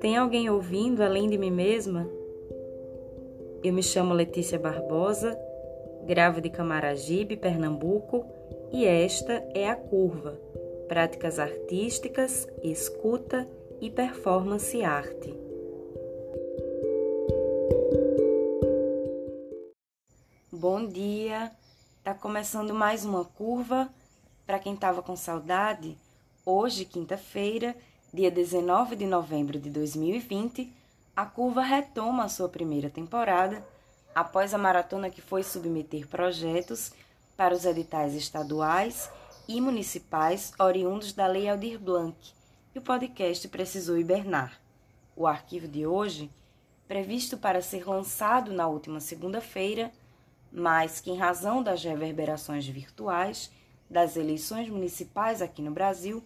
Tem alguém ouvindo além de mim mesma? Eu me chamo Letícia Barbosa, gravo de Camaragibe, Pernambuco, e esta é a Curva Práticas Artísticas, Escuta e Performance Arte. Bom dia! Tá começando mais uma curva. Para quem estava com saudade, hoje, quinta-feira, dia 19 de novembro de 2020, a curva retoma a sua primeira temporada após a maratona que foi submeter projetos para os editais estaduais e municipais oriundos da Lei Aldir Blanc, e o podcast precisou hibernar. O arquivo de hoje, previsto para ser lançado na última segunda-feira, mas que, em razão das reverberações virtuais das eleições municipais aqui no Brasil,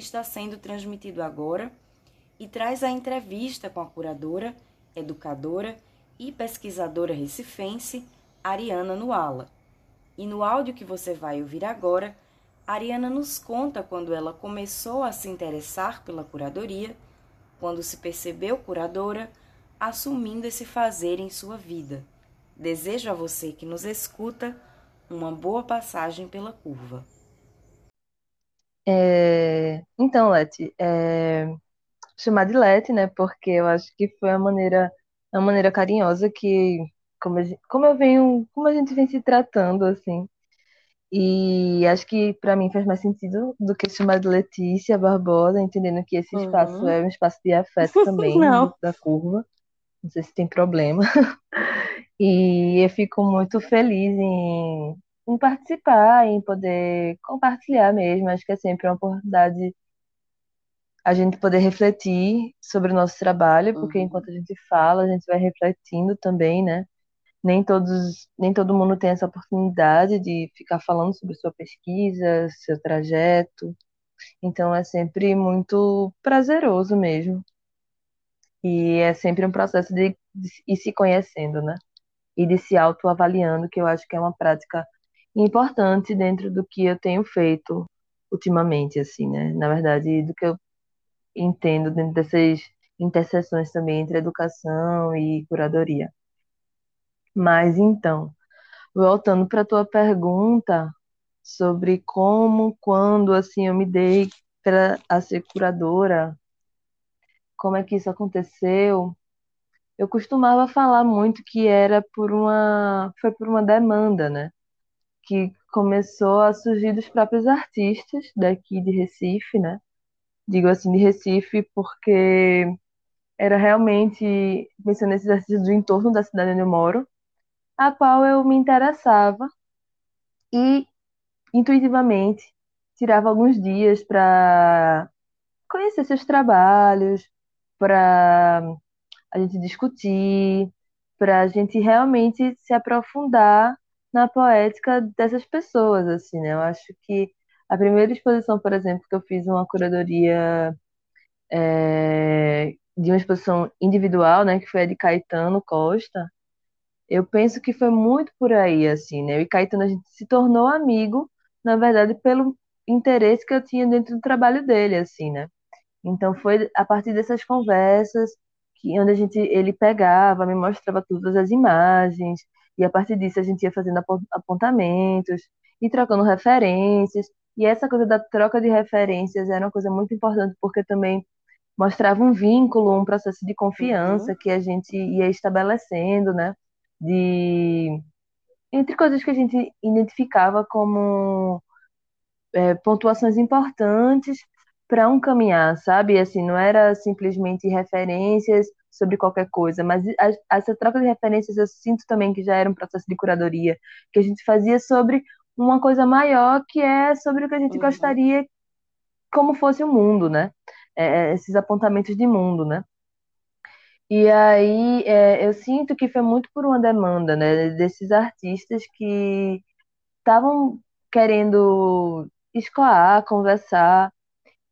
está sendo transmitido agora e traz a entrevista com a curadora, educadora e pesquisadora recifense Ariana Nuala. E no áudio que você vai ouvir agora, Ariana nos conta quando ela começou a se interessar pela curadoria, quando se percebeu curadora, assumindo esse fazer em sua vida. Desejo a você que nos escuta uma boa passagem pela curva. É, então, Leti, é, chamar de Leti, né? Porque eu acho que foi a maneira, a maneira carinhosa que, como, gente, como eu venho, como a gente vem se tratando, assim. E acho que para mim faz mais sentido do que chamar de Letícia Barbosa, entendendo que esse espaço uhum. é um espaço de afeto também da curva. Não sei se tem problema. E eu fico muito feliz em, em participar, em poder compartilhar mesmo. Acho que é sempre uma oportunidade a gente poder refletir sobre o nosso trabalho, porque uhum. enquanto a gente fala, a gente vai refletindo também, né? Nem todos, nem todo mundo tem essa oportunidade de ficar falando sobre sua pesquisa, seu trajeto. Então é sempre muito prazeroso mesmo. E é sempre um processo de, de ir se conhecendo, né? e de se autoavaliando, que eu acho que é uma prática importante dentro do que eu tenho feito ultimamente, assim, né? Na verdade, do que eu entendo dentro dessas interseções também entre educação e curadoria. Mas então, voltando para a tua pergunta sobre como, quando, assim, eu me dei para a ser curadora, como é que isso aconteceu? eu costumava falar muito que era por uma, foi por uma demanda, né? Que começou a surgir dos próprios artistas daqui de Recife, né? Digo assim de Recife porque era realmente pensando nesses artistas do entorno da cidade onde eu moro, a qual eu me interessava e intuitivamente tirava alguns dias para conhecer seus trabalhos, para a gente discutir, para a gente realmente se aprofundar na poética dessas pessoas, assim, né? Eu acho que a primeira exposição, por exemplo, que eu fiz uma curadoria é, de uma exposição individual, né, que foi a de Caetano Costa, eu penso que foi muito por aí, assim, né? Eu e Caetano a gente se tornou amigo, na verdade, pelo interesse que eu tinha dentro do trabalho dele, assim, né? Então foi a partir dessas conversas que onde a gente ele pegava, me mostrava todas as imagens e a partir disso a gente ia fazendo apontamentos e trocando referências. E essa coisa da troca de referências era uma coisa muito importante porque também mostrava um vínculo, um processo de confiança uhum. que a gente ia estabelecendo, né? De entre coisas que a gente identificava como é, pontuações importantes para um caminhar, sabe? Assim, não era simplesmente referências sobre qualquer coisa, mas a, essa troca de referências eu sinto também que já era um processo de curadoria, que a gente fazia sobre uma coisa maior, que é sobre o que a gente uhum. gostaria como fosse o mundo, né? É, é esses apontamentos de mundo, né? E aí é, eu sinto que foi muito por uma demanda, né, desses artistas que estavam querendo escoar, conversar,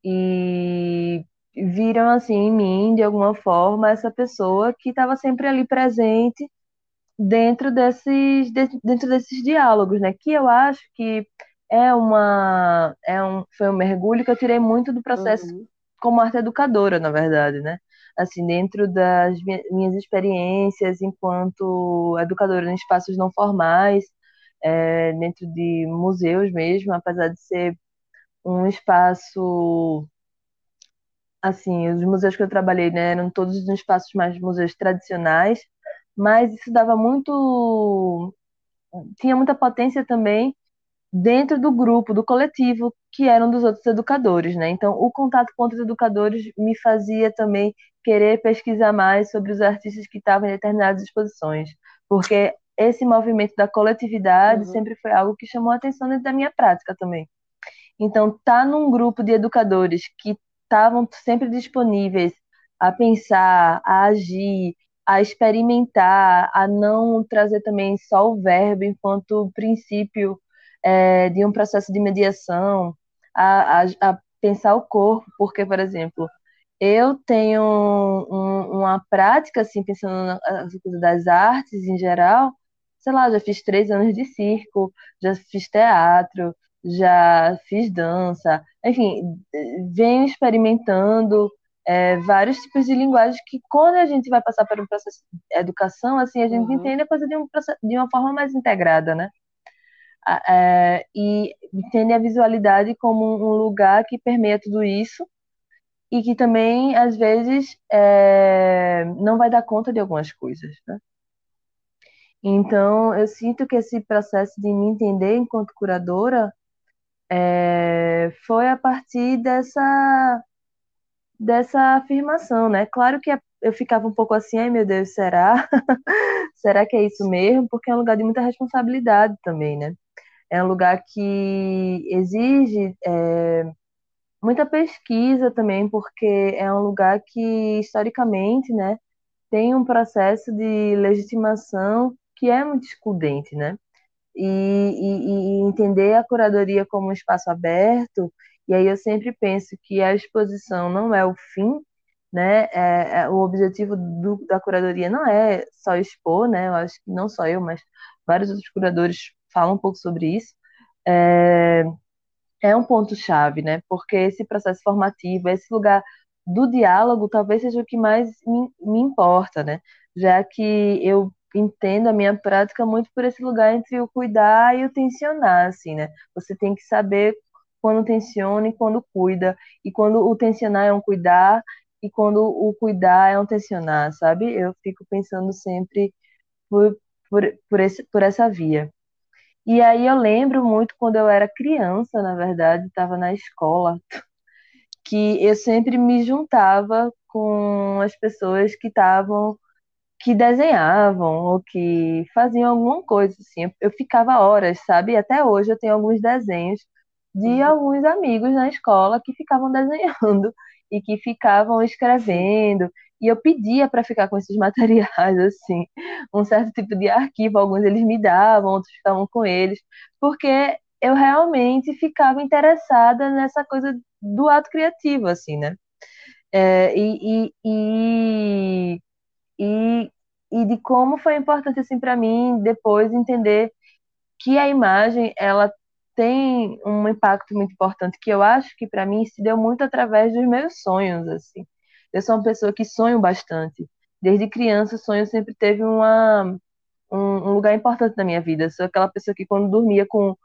e viram assim em mim de alguma forma essa pessoa que estava sempre ali presente dentro desses dentro desses diálogos, né? Que eu acho que é uma é um foi um mergulho que eu tirei muito do processo uhum. como arte educadora, na verdade, né? assim, dentro das minhas experiências enquanto educadora em espaços não formais, é, dentro de museus mesmo, apesar de ser um espaço assim, os museus que eu trabalhei, né, eram todos os espaços mais museus tradicionais, mas isso dava muito tinha muita potência também dentro do grupo, do coletivo, que eram dos outros educadores, né? Então, o contato com outros educadores me fazia também querer pesquisar mais sobre os artistas que estavam em determinadas exposições, porque esse movimento da coletividade uhum. sempre foi algo que chamou a atenção dentro da minha prática também. Então, tá num grupo de educadores que estavam sempre disponíveis a pensar, a agir, a experimentar, a não trazer também só o verbo enquanto princípio é, de um processo de mediação, a, a, a, pensar o corpo, porque, por exemplo, eu tenho um, uma prática, assim, pensando nas coisas das artes em geral, sei lá, já fiz três anos de circo, já fiz teatro, já fiz dança, enfim, venho experimentando é, vários tipos de linguagem que quando a gente vai passar por um processo de educação, assim, a gente uhum. entende a coisa de, um, de uma forma mais integrada, né? é, e entende a visualidade como um lugar que permeia tudo isso e que também, às vezes, é, não vai dar conta de algumas coisas, né? Então, eu sinto que esse processo de me entender enquanto curadora é, foi a partir dessa, dessa afirmação, né? Claro que eu ficava um pouco assim, ai meu Deus, será? será que é isso mesmo? Porque é um lugar de muita responsabilidade também, né? é um lugar que exige é, muita pesquisa também, porque é um lugar que, historicamente, né, tem um processo de legitimação que é muito excludente, né? E, e, e, entender a curadoria como um espaço aberto, e aí eu sempre penso que a exposição não é o fim, né? É, é, o objetivo do, da curadoria não é só expor, né? Eu acho que não só eu, mas vários outros curadores fala um pouco sobre isso, é, é um ponto-chave, né? Porque esse processo formativo, esse lugar do diálogo, talvez seja o que mais me, me importa, né? Já que eu entendo a minha prática muito por esse lugar entre o cuidar e o tensionar, assim, né? Você tem que saber quando tensiona e quando cuida, e quando o tensionar é um cuidar, e quando o cuidar é um tensionar, sabe? Eu fico pensando sempre por, por, por, esse, por essa via. E aí eu lembro muito quando eu era criança, na verdade, estava na escola, que eu sempre me juntava com as pessoas que estavam que desenhavam ou que faziam alguma coisa assim. Eu ficava horas, sabe? Até hoje eu tenho alguns desenhos de uhum. alguns amigos na escola que ficavam desenhando e que ficavam escrevendo e eu pedia para ficar com esses materiais, assim, um certo tipo de arquivo, alguns eles me davam, outros ficavam com eles, porque eu realmente ficava interessada nessa coisa do ato criativo, assim, né? É, e, e, e, e, de como foi importante, assim, para mim, depois entender que a imagem, ela tem um impacto muito importante, que eu acho que para mim se deu muito através dos meus sonhos, assim. Eu sou uma pessoa que sonho bastante. Desde criança, o sonho sempre teve uma, um, um lugar importante na minha vida. Eu sou aquela pessoa que quando dormia com,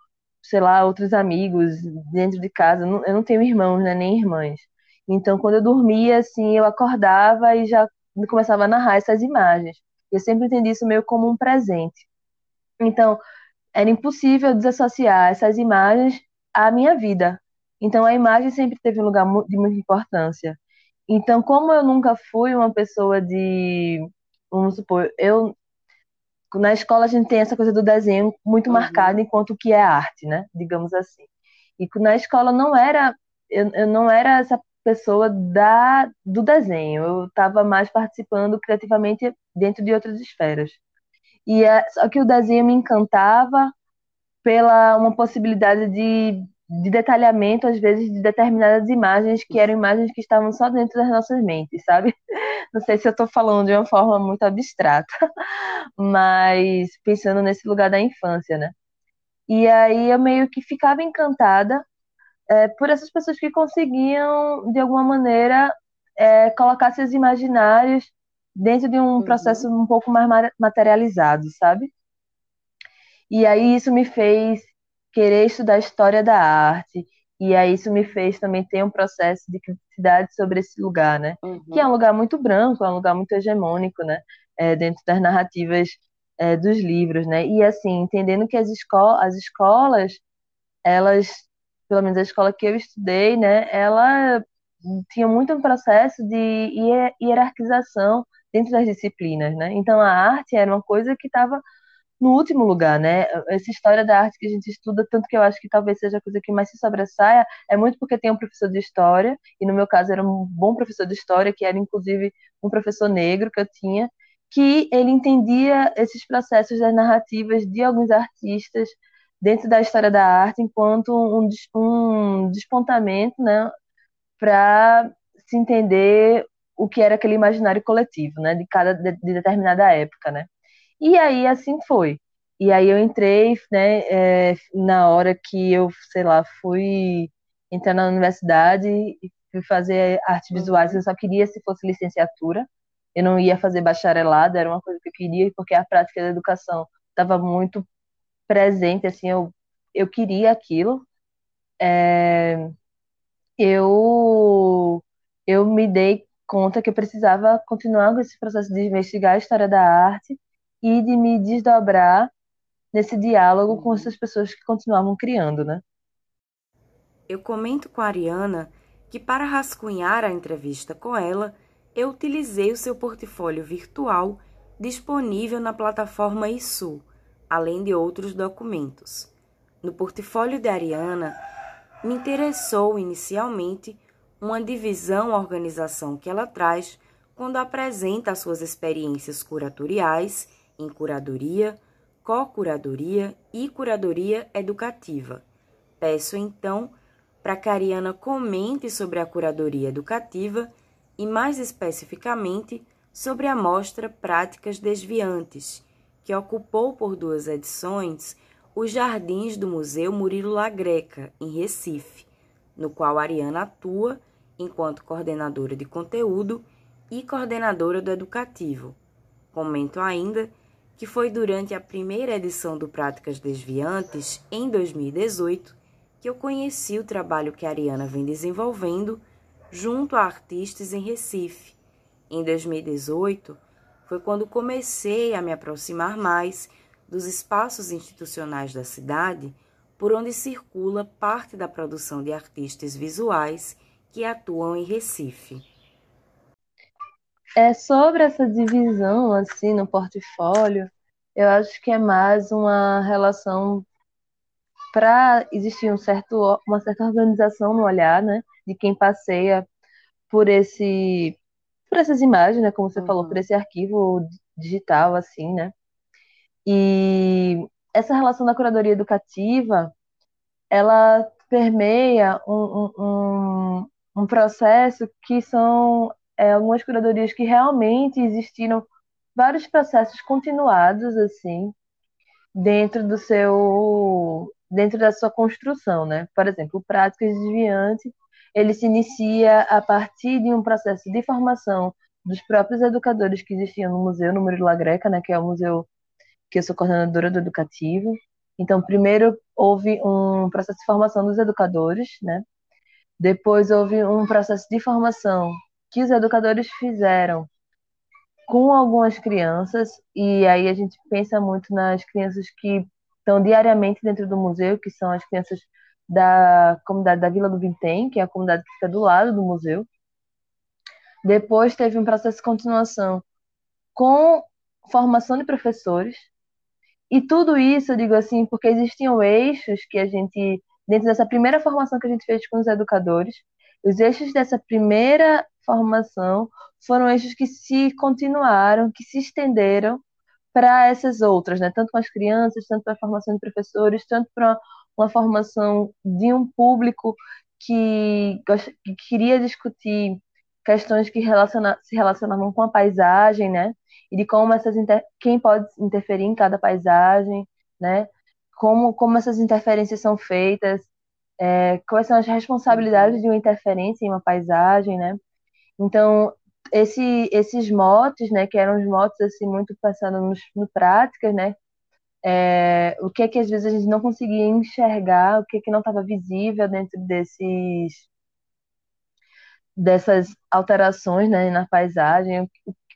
sei lá, outros amigos dentro de casa, eu não tenho irmãos, né, nem irmãs. Então, quando eu dormia, assim, eu acordava e já começava a narrar essas imagens. Eu sempre entendi isso meio como um presente. Então, era impossível desassociar essas imagens à minha vida. Então, a imagem sempre teve um lugar de muita importância. Então, como eu nunca fui uma pessoa de, vamos supor, eu na escola a gente tem essa coisa do desenho muito uhum. marcada enquanto que é arte, né? Digamos assim. E na escola não era eu, eu não era essa pessoa da do desenho. Eu estava mais participando criativamente dentro de outras esferas. E é, só que o desenho me encantava pela uma possibilidade de de detalhamento, às vezes, de determinadas imagens que eram imagens que estavam só dentro das nossas mentes, sabe? Não sei se eu estou falando de uma forma muito abstrata, mas pensando nesse lugar da infância, né? E aí eu meio que ficava encantada é, por essas pessoas que conseguiam, de alguma maneira, é, colocar seus imaginários dentro de um uhum. processo um pouco mais materializado, sabe? E aí isso me fez querer estudar história da arte, e aí isso me fez também ter um processo de criticidade sobre esse lugar, né? Uhum. Que é um lugar muito branco, é um lugar muito hegemônico, né? É, dentro das narrativas é, dos livros, né? E assim, entendendo que as, esco as escolas, elas, pelo menos a escola que eu estudei, né? Ela tinha muito um processo de hierarquização dentro das disciplinas, né? Então a arte era uma coisa que estava no último lugar, né? Essa história da arte que a gente estuda, tanto que eu acho que talvez seja a coisa que mais se sobressaia, é muito porque tem um professor de história, e no meu caso era um bom professor de história, que era inclusive um professor negro que eu tinha, que ele entendia esses processos das narrativas de alguns artistas dentro da história da arte enquanto um, um despontamento, né, para se entender o que era aquele imaginário coletivo, né, de cada de, de determinada época, né. E aí assim foi. E aí eu entrei, né, é, na hora que eu, sei lá, fui entrar na universidade e fui fazer artes visuais, eu só queria se fosse licenciatura. Eu não ia fazer bacharelado, era uma coisa que eu queria, porque a prática da educação estava muito presente, assim, eu, eu queria aquilo. É, eu, eu me dei conta que eu precisava continuar com esse processo de investigar a história da arte e de me desdobrar nesse diálogo com essas pessoas que continuavam criando, né? Eu comento com a Ariana que para rascunhar a entrevista com ela, eu utilizei o seu portfólio virtual disponível na plataforma ISU, além de outros documentos. No portfólio de Ariana, me interessou inicialmente uma divisão organização que ela traz quando apresenta suas experiências curatoriais em curadoria, co-curadoria e curadoria educativa. Peço então para que Ariana comente sobre a curadoria educativa e, mais especificamente, sobre a mostra Práticas Desviantes, que ocupou por duas edições os jardins do Museu Murilo Lagreca, em Recife, no qual Ariana atua enquanto coordenadora de conteúdo e coordenadora do educativo. Comento ainda que foi durante a primeira edição do Práticas Desviantes, em 2018, que eu conheci o trabalho que a Ariana vem desenvolvendo junto a artistas em Recife. Em 2018, foi quando comecei a me aproximar mais dos espaços institucionais da cidade por onde circula parte da produção de artistas visuais que atuam em Recife. É sobre essa divisão assim no portfólio, eu acho que é mais uma relação para existir um certo, uma certa organização no olhar, né? de quem passeia por esse por essas imagens, né, como você uhum. falou, por esse arquivo digital assim, né? E essa relação da curadoria educativa, ela permeia um, um, um processo que são é, algumas curadorias que realmente existiram vários processos continuados assim dentro do seu dentro da sua construção, né? Por exemplo, práticas desviantes ele se inicia a partir de um processo de formação dos próprios educadores que existiam no museu, no Murilo Greca, né, que é o museu que eu sou coordenadora do educativo. Então, primeiro houve um processo de formação dos educadores, né? Depois houve um processo de formação que os educadores fizeram com algumas crianças, e aí a gente pensa muito nas crianças que estão diariamente dentro do museu, que são as crianças da comunidade da Vila do Vintém, que é a comunidade que fica do lado do museu. Depois teve um processo de continuação com formação de professores. E tudo isso, eu digo assim, porque existiam eixos que a gente, dentro dessa primeira formação que a gente fez com os educadores, os eixos dessa primeira formação foram eixos que se continuaram, que se estenderam para essas outras, né? Tanto com as crianças, tanto para a formação de professores, tanto para uma formação de um público que, que queria discutir questões que relaciona, se relacionavam com a paisagem, né? E de como essas inter, quem pode interferir em cada paisagem, né? Como, como essas interferências são feitas, é, quais são as responsabilidades de uma interferência em uma paisagem, né? Então, esse, esses motes, né, que eram os motes assim muito passados no, no práticas, né, é, o que é que às vezes a gente não conseguia enxergar, o que é que não estava visível dentro desses dessas alterações, né, na paisagem, o,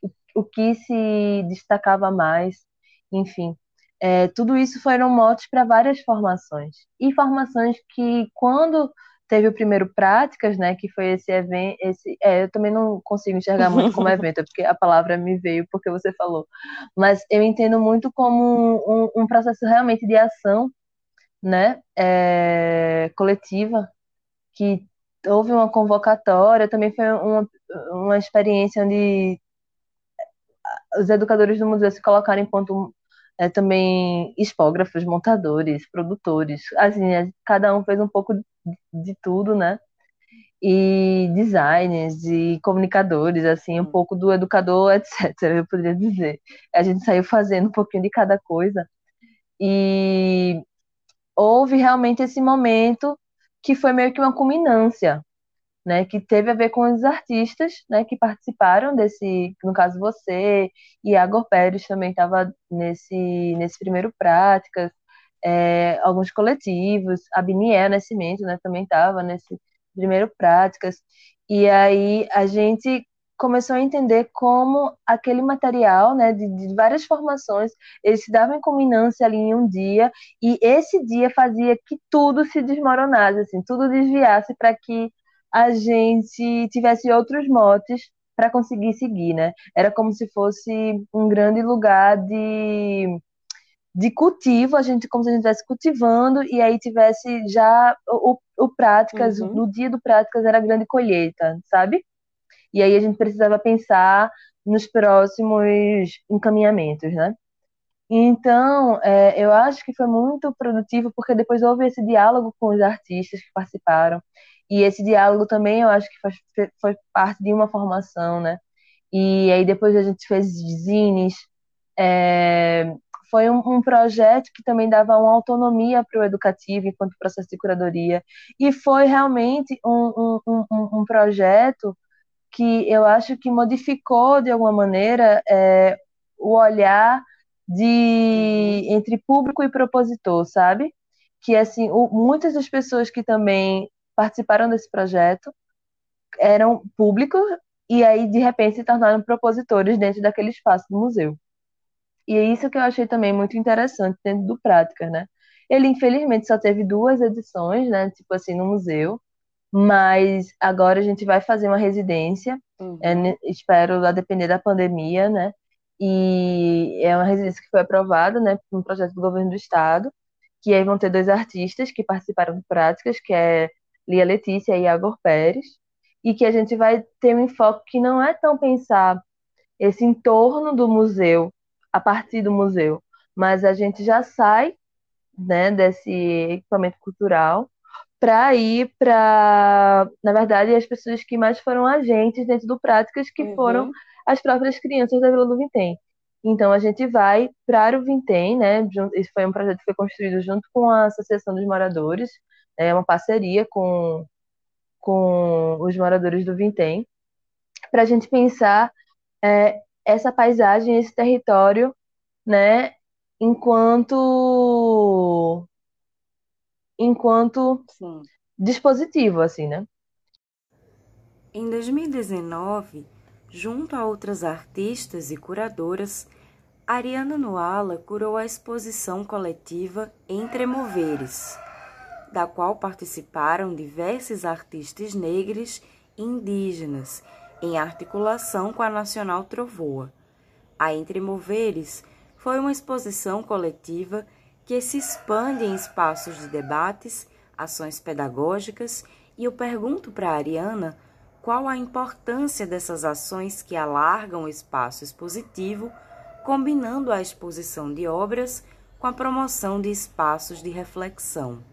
o, o que se destacava mais, enfim. É, tudo isso foram motes para várias formações. E formações que, quando teve o primeiro Práticas, né, que foi esse evento, esse, é, eu também não consigo enxergar muito como evento, é porque a palavra me veio porque você falou, mas eu entendo muito como um, um processo realmente de ação, né, é, coletiva, que houve uma convocatória, também foi uma, uma experiência onde os educadores do museu se colocaram enquanto é, também expógrafos, montadores, produtores, assim, é, cada um fez um pouco de, de tudo, né? E designers e comunicadores, assim, um pouco do educador, etc. Eu poderia dizer. A gente saiu fazendo um pouquinho de cada coisa e houve realmente esse momento que foi meio que uma culminância, né, que teve a ver com os artistas, né, que participaram desse, no caso você, e a Pérez também estava nesse, nesse primeiro Práticas, é, alguns coletivos, a Biniel Nascimento, né, também estava nesse primeiro Práticas, e aí a gente começou a entender como aquele material, né, de, de várias formações, eles se davam em culminância ali em um dia, e esse dia fazia que tudo se desmoronasse, assim, tudo desviasse para que a gente tivesse outros motes para conseguir seguir, né? Era como se fosse um grande lugar de, de cultivo, a gente como se a gente estivesse cultivando e aí tivesse já o, o práticas, uhum. no dia do práticas era a grande colheita, sabe? E aí a gente precisava pensar nos próximos encaminhamentos, né? Então, é, eu acho que foi muito produtivo, porque depois houve esse diálogo com os artistas que participaram. E esse diálogo também eu acho que foi, foi parte de uma formação, né? E aí depois a gente fez zines. É, foi um, um, projeto que também dava uma autonomia para o educativo enquanto processo de curadoria. E foi realmente um, um, um projeto que eu acho que modificou de alguma maneira é, o olhar de entre público e propositor, sabe? Que assim, o, muitas das pessoas que também participaram desse projeto eram públicos e aí de repente se tornaram propositores dentro daquele espaço do museu. E é isso que eu achei também muito interessante dentro do Prática, né? Ele infelizmente só teve duas edições, né, tipo assim, no museu, mas agora a gente vai fazer uma residência, uhum. é, espero a depender da pandemia, né? E é uma residência que foi aprovada, né, por um projeto do governo do estado, que aí vão ter dois artistas que participaram do Práticas, que é Lia Letícia e Agor Pérez, e que a gente vai ter um enfoque que não é tão pensar esse entorno do museu a partir do museu, mas a gente já sai né, desse equipamento cultural para ir para, na verdade, as pessoas que mais foram agentes dentro do Práticas, que uhum. foram as próprias crianças da Vila do Vintém. Então a gente vai para o Vintém, né? Esse foi um projeto que foi construído junto com a Associação dos Moradores, é uma parceria com, com os moradores do Vintém, para a gente pensar é, essa paisagem, esse território, né, enquanto enquanto Sim. dispositivo, assim, né? Em 2019, junto a outras artistas e curadoras, Ariana Noala curou a exposição coletiva Entre Moveres, da qual participaram diversos artistas negros e indígenas, em articulação com a Nacional Trovoa. A Entre Moveres foi uma exposição coletiva que se expande em espaços de debates, ações pedagógicas, e eu pergunto para a Ariana qual a importância dessas ações que alargam o espaço expositivo, combinando a exposição de obras com a promoção de espaços de reflexão.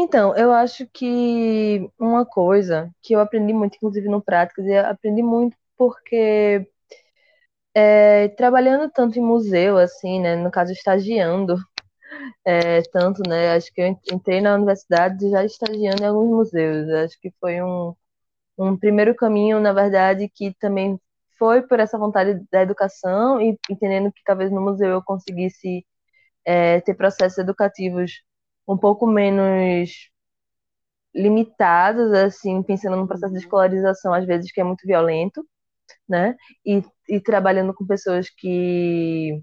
Então, eu acho que uma coisa que eu aprendi muito, inclusive no Práticas, e aprendi muito porque é, trabalhando tanto em museu, assim, né, no caso estagiando, é, tanto, né, acho que eu entrei na universidade já estagiando em alguns museus, acho que foi um, um primeiro caminho, na verdade, que também foi por essa vontade da educação e entendendo que talvez no museu eu conseguisse é, ter processos educativos um pouco menos limitados, assim, pensando num processo de uhum. escolarização, às vezes, que é muito violento, né? E, e trabalhando com pessoas que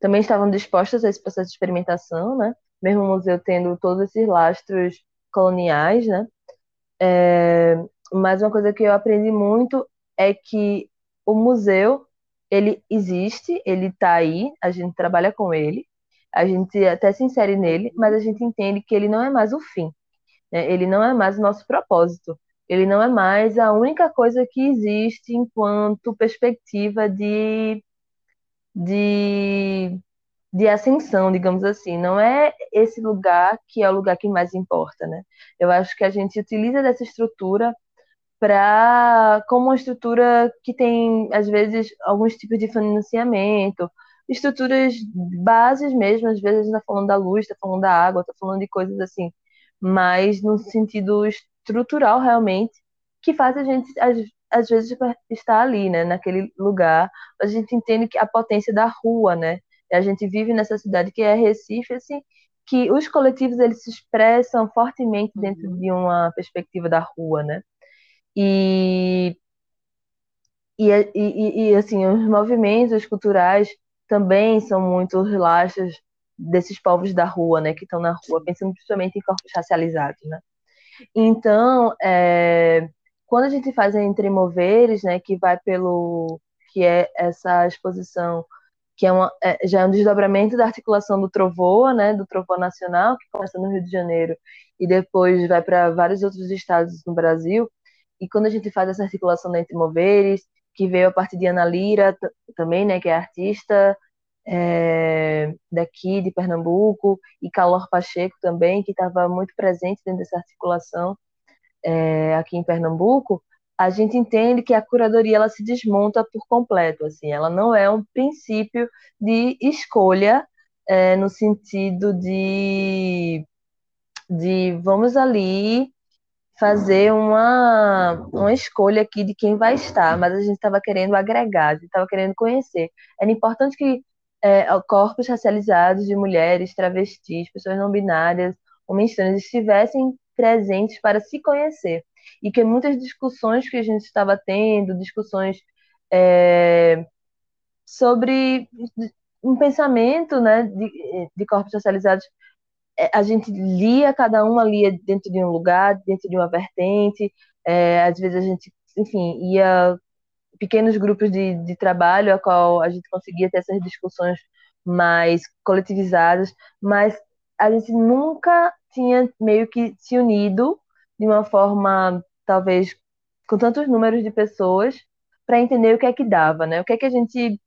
também estavam dispostas a esse processo de experimentação, né? Mesmo o museu tendo todos esses lastros coloniais, né? É, mas uma coisa que eu aprendi muito é que o museu ele existe, ele está aí, a gente trabalha com ele, a gente até se insere nele, mas a gente entende que ele não é mais o fim, né? ele não é mais o nosso propósito, ele não é mais a única coisa que existe enquanto perspectiva de, de, de ascensão, digamos assim. Não é esse lugar que é o lugar que mais importa, né? Eu acho que a gente utiliza dessa estrutura para como uma estrutura que tem às vezes alguns tipos de financiamento, estruturas bases mesmo, às vezes está falando da luz, está falando da água, está falando de coisas assim, mas no sentido estrutural realmente que faz a gente às, às vezes estar ali, né, naquele lugar, a gente entende que a potência da rua, né? A gente vive nessa cidade que é Recife, assim, que os coletivos eles se expressam fortemente dentro uhum. de uma perspectiva da rua, né? E, e, e, e, assim, os movimentos culturais também são muito relaxos desses povos da rua, né, que estão na rua, pensando principalmente em corpos racializados, né. Então, é, quando a gente faz a Entre Moveres, né, que vai pelo, que é essa exposição, que é, uma, é já é um desdobramento da articulação do Trovoa, né, do Trovoa Nacional, que começa no Rio de Janeiro e depois vai para vários outros estados no Brasil, e quando a gente faz essa articulação Entre Moveres, que veio a partir de Ana Lira também, né, que é artista é, daqui de Pernambuco, e Calor Pacheco também, que estava muito presente dentro dessa articulação é, aqui em Pernambuco, a gente entende que a curadoria ela se desmonta por completo, assim, ela não é um princípio de escolha é, no sentido de, de vamos ali fazer uma, uma escolha aqui de quem vai estar, mas a gente estava querendo agregar, a gente estava querendo conhecer. Era importante que é, corpos racializados de mulheres, travestis, pessoas não binárias, homens trans estivessem presentes para se conhecer. E que muitas discussões que a gente estava tendo, discussões é, sobre um pensamento né, de, de corpos racializados a gente lia, cada uma lia dentro de um lugar, dentro de uma vertente, é, às vezes a gente, enfim, ia pequenos grupos de, de trabalho, a qual a gente conseguia ter essas discussões mais coletivizadas, mas a gente nunca tinha meio que se unido de uma forma, talvez, com tantos números de pessoas, para entender o que é que dava, né? O que é que a gente.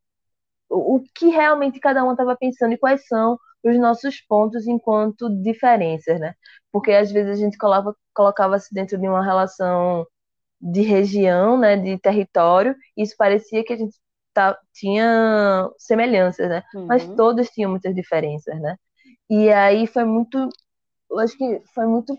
O, que realmente cada um estava pensando e quais são os nossos pontos enquanto diferenças, né? Porque às vezes a gente colocava, colocava-se dentro de uma relação de região, né, de território, e isso parecia que a gente tá, tinha semelhanças, né? Uhum. Mas todos tinham muitas diferenças, né? E aí foi muito, eu acho que foi muito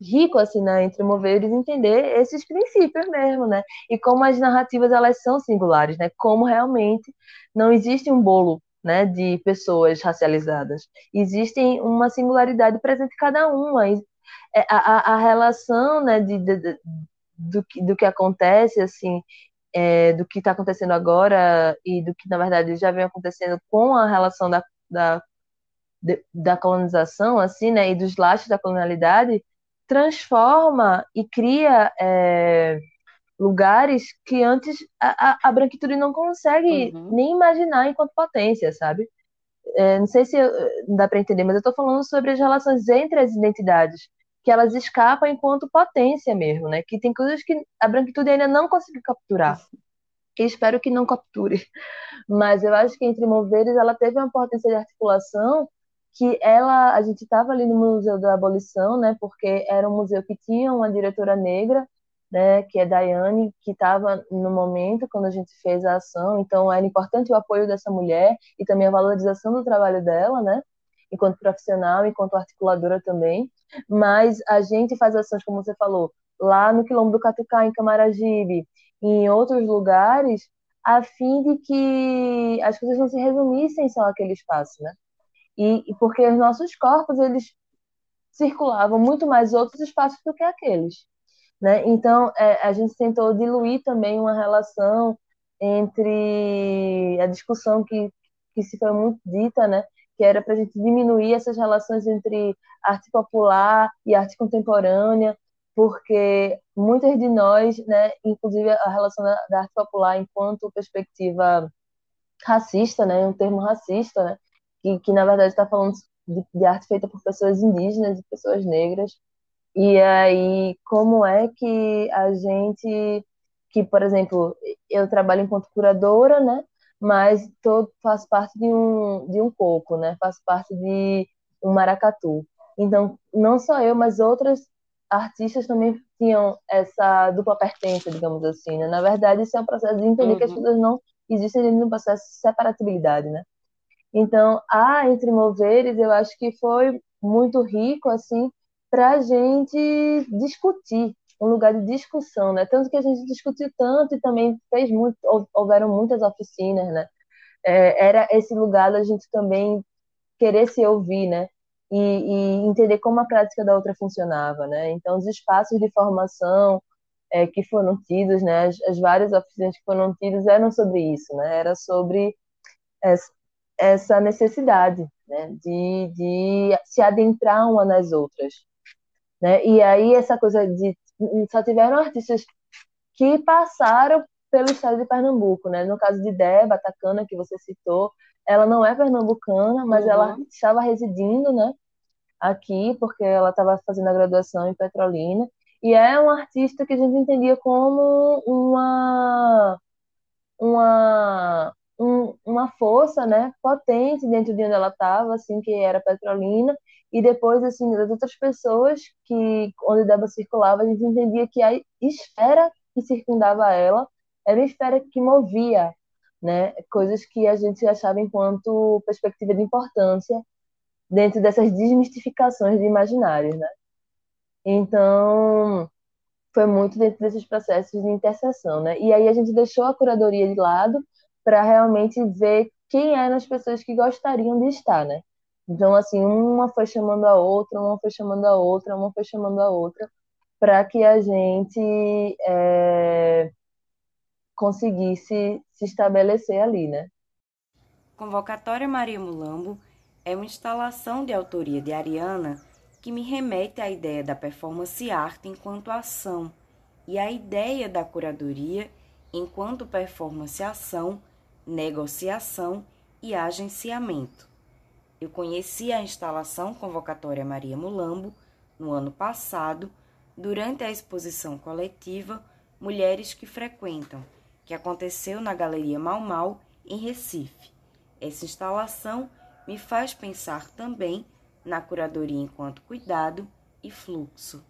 rico assim, né, entre moveres entender esses princípios mesmo, né? E como as narrativas elas são singulares, né? Como realmente não existe um bolo né, de pessoas racializadas. Existem uma singularidade presente em cada uma. É, a, a, a relação né, de, de, de, do, que, do que acontece, assim, é, do que está acontecendo agora e do que, na verdade, já vem acontecendo com a relação da, da, da colonização, assim, né, e dos laços da colonialidade, transforma e cria é, lugares que antes a, a, branquitude não consegue uhum. nem imaginar enquanto potência, sabe? É, não sei se eu, dá para entender, mas eu estou falando sobre as relações entre as identidades, que elas escapam enquanto potência mesmo, né? Que tem coisas que a branquitude ainda não conseguiu capturar. E espero que não capture. Mas eu acho que entre Moveres ela teve uma potência de articulação que ela, a gente estava ali no Museu da Abolição, né? Porque era um museu que tinha uma diretora negra né, que é Daiane, que estava no momento quando a gente fez a ação, então era importante o apoio dessa mulher e também a valorização do trabalho dela, né, enquanto profissional, enquanto articuladora também, mas a gente faz ações, como você falou, lá no Quilombo do Catucá, em Camaragibe, e em outros lugares, a fim de que as coisas não se resumissem só àquele espaço, né? E, e porque os nossos corpos, eles circulavam muito mais outros espaços do que aqueles. Né? Então, é, a gente tentou diluir também uma relação entre a discussão que, que se foi muito dita, né? que era para a gente diminuir essas relações entre arte popular e arte contemporânea, porque muitas de nós, né, inclusive a relação da, da arte popular enquanto perspectiva racista, né, um termo racista, né, que, que na verdade está falando de, de, arte feita por pessoas indígenas e pessoas negras. E aí, como é que a gente, que por exemplo, eu trabalho enquanto curadora, né, mas todo faz parte de um de um coco, né, faz parte de um maracatu. Então, não só eu, mas outras artistas também tinham essa dupla pertença, digamos assim, né? Na verdade, isso é um processo de entender uhum. que as uhum. coisas não existem dentro de um processo de separatibilidade, né? Então, a Entre Moveres, eu acho que foi muito rico, assim, para a gente discutir, um lugar de discussão, né? Tanto que a gente discutiu tanto e também fez muito, houveram muitas oficinas, né? É, era esse lugar da gente também querer se ouvir, né? E, e, entender como a prática da outra funcionava, né? Então, os espaços de formação é, que foram tidos, né? As, as, várias oficinas que foram tidas eram sobre isso, né? Era sobre essa, necessidade, né? De, de se adentrar uma nas outras, né? E aí essa coisa de só tiveram artistas que passaram pelo estado de Pernambuco, né? No caso de Deba Tacana, que você citou, ela não é pernambucana, mas uhum. ela estava residindo, né? Aqui, porque ela estava fazendo a graduação em Petrolina. E é uma artista que a gente entendia como uma, uma, um, uma força, né? Potente dentro de onde ela estava, assim, que era Petrolina. E depois, assim, das outras pessoas que, onde Deba circulava, a gente entendia que a esfera que circundava ela era a esfera que movia né? Coisas que a gente achava enquanto perspectiva de importância dentro dessas desmistificações de imaginários, né? Então, foi muito dentro desses processos de interseção, né? E aí a gente deixou a curadoria de lado para realmente ver quem eram as pessoas que gostariam de estar, né? Então, assim, uma foi chamando a outra, uma foi chamando a outra, uma foi chamando a outra, para que a gente é, conseguisse se estabelecer ali, né? Convocatória Maria Mulambo é uma instalação de autoria de Ariana que me remete à ideia da performance arte enquanto ação e à ideia da curadoria enquanto performance ação, negociação e agenciamento. Eu conheci a instalação Convocatória Maria Mulambo no ano passado, durante a exposição coletiva Mulheres que Frequentam, que aconteceu na Galeria Mal Mal, em Recife. Essa instalação me faz pensar também na curadoria enquanto cuidado e fluxo.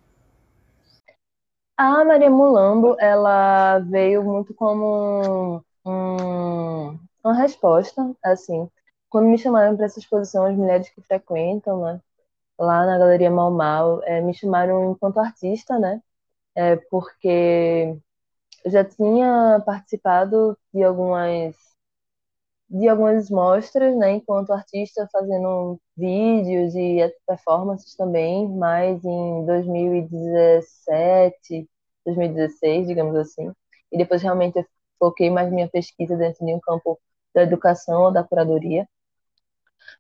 A Maria Mulambo, ela veio muito como um, uma resposta, assim, quando me chamaram para essa exposição As Mulheres que Frequentam, né, lá na Galeria Mal Mal, é, me chamaram enquanto artista, né, é, porque eu já tinha participado de algumas de algumas mostras, né, enquanto artista fazendo vídeos e performances também, mas em 2017, 2016, digamos assim. E depois realmente eu foquei mais minha pesquisa dentro de um campo da educação ou da curadoria.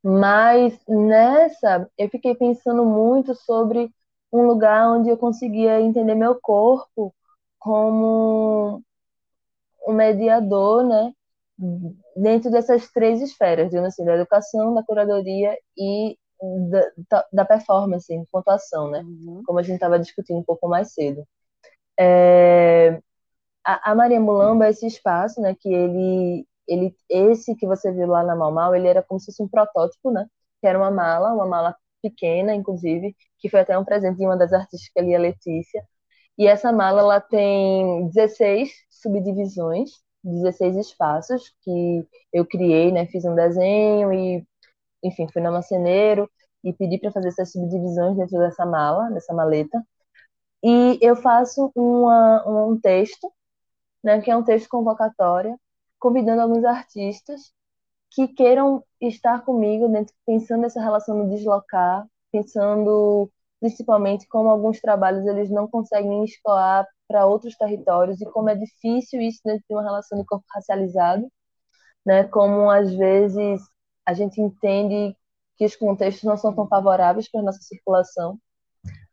Mas nessa, eu fiquei pensando muito sobre um lugar onde eu conseguia entender meu corpo como um mediador, né, dentro dessas três esferas, digamos assim, da educação, da curadoria e da, da performance, em pontuação, né, uhum. como a gente estava discutindo um pouco mais cedo. É, a, a, Maria Mulamba esse espaço, né, que ele, ele, esse que você viu lá na Mal Mal, ele era como se fosse um protótipo, né, que era uma mala, uma mala pequena, inclusive, que foi até um presente de uma das artistas que ali, a Letícia, e essa mala ela tem 16 subdivisões, 16 espaços que eu criei, né? Fiz um desenho e, enfim, fui na marceneiro e pedi para fazer essas subdivisões dentro dessa mala, dessa maleta, E eu faço uma, um texto, né, que é um texto convocatória, convidando alguns artistas que queiram estar comigo dentro, pensando nessa relação no deslocar, pensando principalmente como alguns trabalhos eles não conseguem escoar para outros territórios e como é difícil isso dentro de uma relação de corpo racializado, né? Como às vezes a gente entende que os contextos não são tão favoráveis para nossa circulação,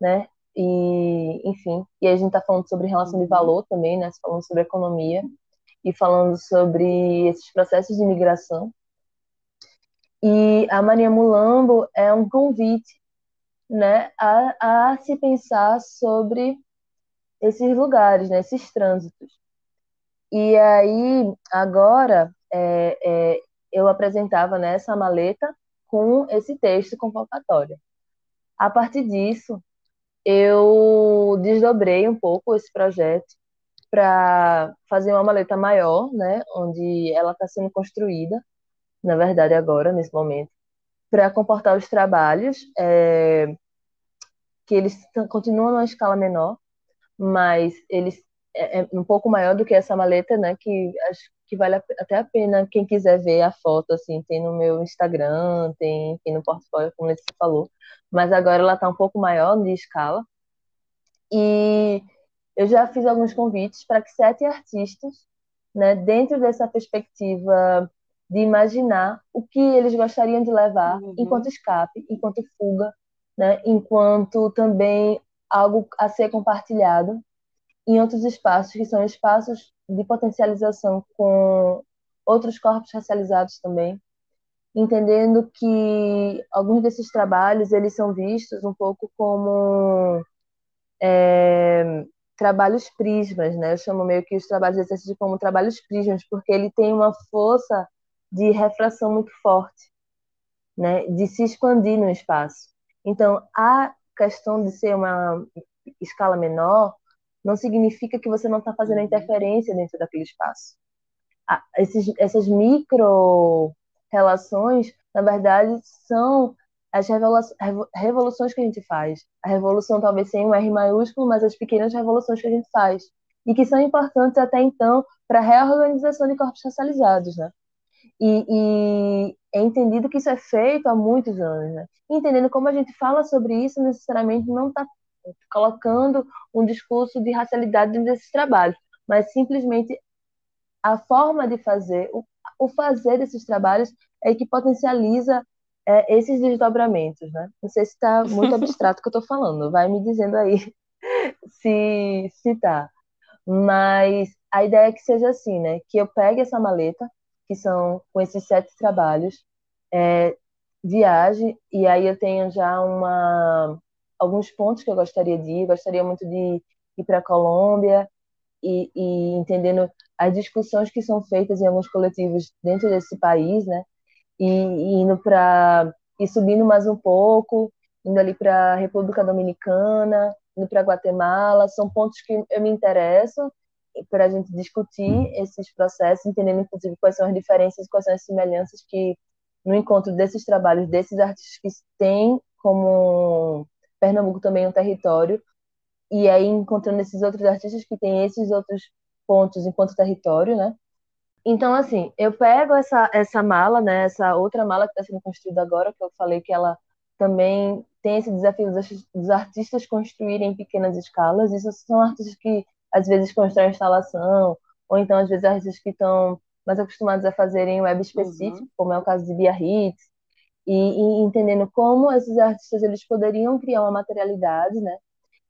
né? E, enfim, e a gente está falando sobre relação de valor também, né? Falando sobre economia e falando sobre esses processos de imigração. E a Maria Mulambo é um convite, né, a, a se pensar sobre esses lugares, né, esses trânsitos. E aí, agora, é, é, eu apresentava né, essa maleta com esse texto convocatório. A partir disso, eu desdobrei um pouco esse projeto para fazer uma maleta maior, né, onde ela está sendo construída, na verdade agora, nesse momento, para comportar os trabalhos, é, que eles continuam numa escala menor, mas eles é, é, um pouco maior do que essa maleta, né? Que acho que vale até a pena quem quiser ver a foto, assim, tem no meu Instagram, tem, tem no portfólio, como você falou. Mas agora ela está um pouco maior de escala. E eu já fiz alguns convites para que sete artistas, né, dentro dessa perspectiva de imaginar o que eles gostariam de levar uhum. enquanto escape, enquanto fuga, né, enquanto também algo a ser compartilhado em outros espaços, que são espaços de potencialização com outros corpos racializados também, entendendo que alguns desses trabalhos eles são vistos um pouco como é, trabalhos prismas, né? Eu chamo meio que os trabalhos de exercício como trabalhos prismas, porque ele tem uma força de refração muito forte, né? De se expandir no espaço. Então, a questão de ser uma escala menor não significa que você não está fazendo a interferência dentro daquele espaço. Esses, essas micro relações, na verdade, são as revoluções que a gente faz. A revolução talvez sem um R maiúsculo, mas as pequenas revoluções que a gente faz. E que são importantes até então para a reorganização de corpos racializados, né? E, e, é entendido que isso é feito há muitos anos, né? entendendo como a gente fala sobre isso, necessariamente não está colocando um discurso de racialidade dentro desses trabalhos, mas simplesmente a forma de fazer, o, o fazer desses trabalhos é que potencializa é, esses desdobramentos, né? Não sei se está muito abstrato o que eu estou falando, vai me dizendo aí se se tá. Mas a ideia é que seja assim, né? Que eu pegue essa maleta, que são com esses sete trabalhos, é, viaje, e aí eu tenho já uma, alguns pontos que eu gostaria de ir, gostaria muito de ir para a Colômbia e, e, entendendo as discussões que são feitas em alguns coletivos dentro desse país, né? E, e indo para e subindo mais um pouco, indo ali para a República Dominicana, indo para Guatemala, são pontos que eu me interesso para a gente discutir esses processos, entendendo inclusive quais são as diferenças, quais são as semelhanças que no encontro desses trabalhos desses artistas que têm como Pernambuco também um território e aí encontrando esses outros artistas que têm esses outros pontos enquanto território, né? Então, assim, eu pego essa, essa mala, né, essa outra mala que está sendo construída agora, que eu falei que ela também tem esse desafio dos, dos artistas construírem em pequenas escalas. Isso são artistas que, às vezes, constroem instalação, ou então, às vezes, artistas que estão mais acostumados a fazerem web específico, uhum. como é o caso de Biarritz, e, e, entendendo como esses artistas eles poderiam criar uma materialidade, né?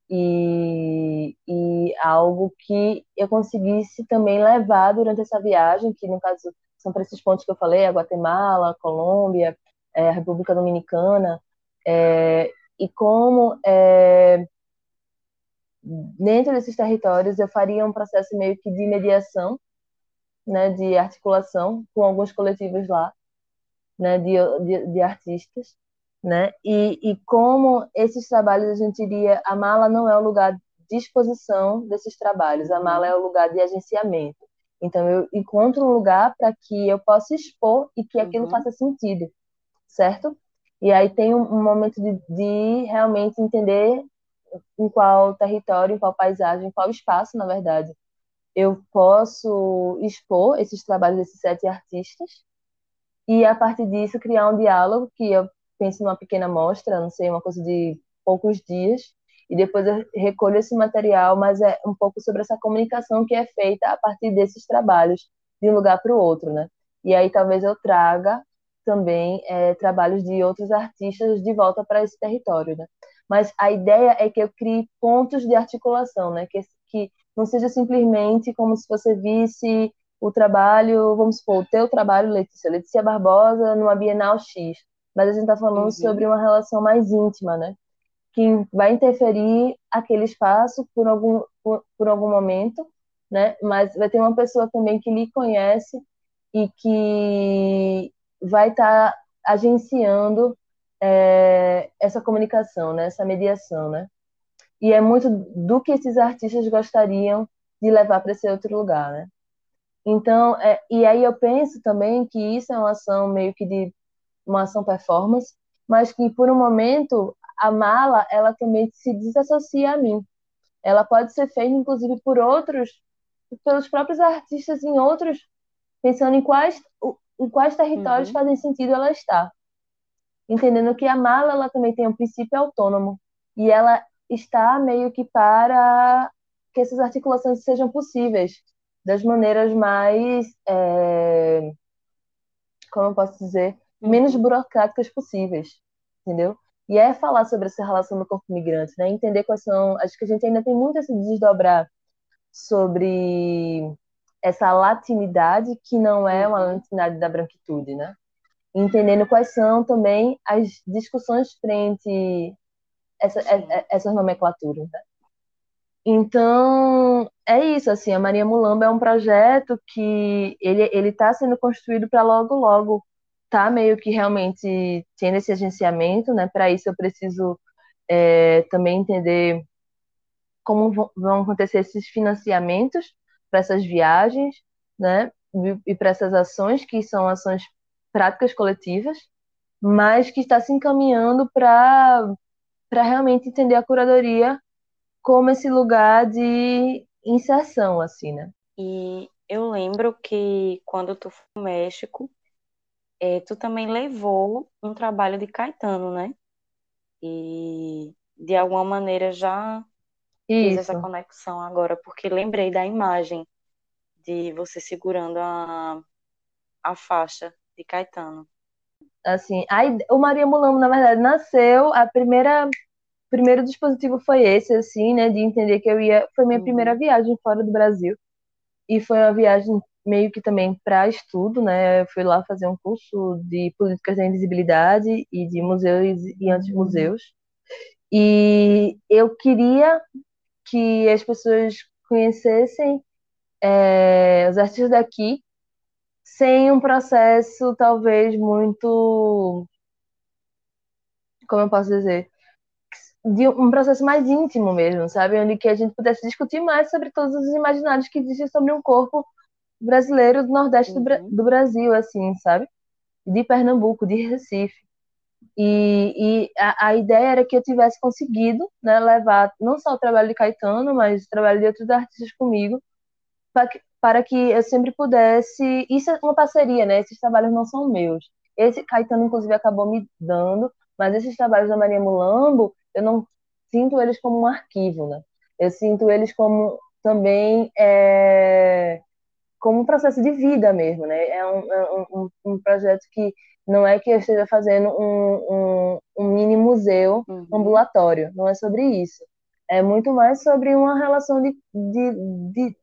E, e algo que eu conseguisse também levar durante essa viagem, que no caso são para esses pontos que eu falei, a Guatemala, a Colômbia, é, a República Dominicana, é, e como é, dentro desses territórios eu faria um processo meio que de mediação, né, de articulação com alguns coletivos lá, né, de, de, de artistas, né? E, e como esses trabalhos a gente diria, a mala não é o lugar de exposição desses trabalhos, a mala é o lugar de agenciamento. Então eu encontro um lugar para que eu possa expor e que aquilo uhum. faça sentido, certo? E aí tem um, um momento de, de, realmente entender em qual território, em qual paisagem, em qual espaço, na verdade, eu posso expor esses trabalhos desses sete artistas e a partir disso criar um diálogo que eu penso numa pequena mostra, não sei, uma coisa de poucos dias, e depois eu recolho esse material, mas é um pouco sobre essa comunicação que é feita a partir desses trabalhos, de um lugar para o outro, né? E aí talvez eu traga também é, trabalhos de outros artistas de volta para esse território, né? Mas a ideia é que eu crie pontos de articulação, né? Que, que não seja simplesmente como se você visse o trabalho, vamos supor, o teu trabalho, Letícia, Letícia Barbosa, numa Bienal X, mas a gente está falando uhum. sobre uma relação mais íntima, né? Que vai interferir aquele espaço por algum, por, por algum momento, né? Mas vai ter uma pessoa também que lhe conhece e que vai estar tá agenciando é, essa comunicação, né? Essa mediação, né? E é muito do que esses artistas gostariam de levar para esse outro lugar, né? Então, é, e aí eu penso também que isso é uma ação meio que de uma ação performance, mas que por um momento a mala ela também se desassocia a mim. Ela pode ser feita inclusive por outros, pelos próprios artistas em outros, pensando em quais em quais territórios uhum. fazem sentido ela estar. Entendendo que a mala ela também tem um princípio autônomo e ela está meio que para que essas articulações sejam possíveis das maneiras mais, é, como eu posso dizer, menos burocráticas possíveis, entendeu? E é falar sobre essa relação do corpo migrante, né? Entender quais são. Acho que a gente ainda tem muito a se desdobrar sobre essa latinidade que não é uma uhum. latinidade da branquitude, né? Entendendo quais são também as discussões frente essa, essas nomenclaturas. Né? Então, é isso, assim, a Maria Mulamba é um projeto que ele ele está sendo construído para logo logo tá meio que realmente tendo esse agenciamento, né? Para isso eu preciso é, também entender como vão acontecer esses financiamentos para essas viagens, né? E para essas ações que são ações práticas coletivas, mas que está se encaminhando para para realmente entender a curadoria como esse lugar de inserção, assim, né? E eu lembro que quando tu foi no México, é, tu também levou um trabalho de Caetano, né? E de alguma maneira já Isso. fiz essa conexão agora, porque lembrei da imagem de você segurando a, a faixa de Caetano. Assim, aí, o Maria Mulambo, na verdade, nasceu, a primeira primeiro dispositivo foi esse, assim, né, de entender que eu ia, foi minha uhum. primeira viagem fora do Brasil, e foi uma viagem meio que também para estudo, né, eu fui lá fazer um curso de políticas da invisibilidade e de museus e anti-museus, e eu queria que as pessoas conhecessem é, os artistas daqui sem um processo talvez muito como eu posso dizer de um processo mais íntimo mesmo, sabe? Onde que a gente pudesse discutir mais sobre todos os imaginários que existem sobre um corpo brasileiro do Nordeste uhum. do, do, Brasil, assim, sabe? De Pernambuco, de Recife. E, e a, a, ideia era que eu tivesse conseguido né, levar não só o trabalho de Caetano, mas o trabalho de outros artistas comigo, para que, para que eu sempre pudesse. Isso é uma parceria, né? Esses trabalhos não são meus. Esse Caetano, inclusive, acabou me dando, mas esses trabalhos da Maria Mulambo, eu não sinto eles como um arquivo, né? Eu sinto eles como também é, como um processo de vida mesmo, né? É um, é um, um, projeto que não é que eu esteja fazendo um, um, um mini museu uhum. ambulatório, não é sobre isso. É muito mais sobre uma relação de, de, de,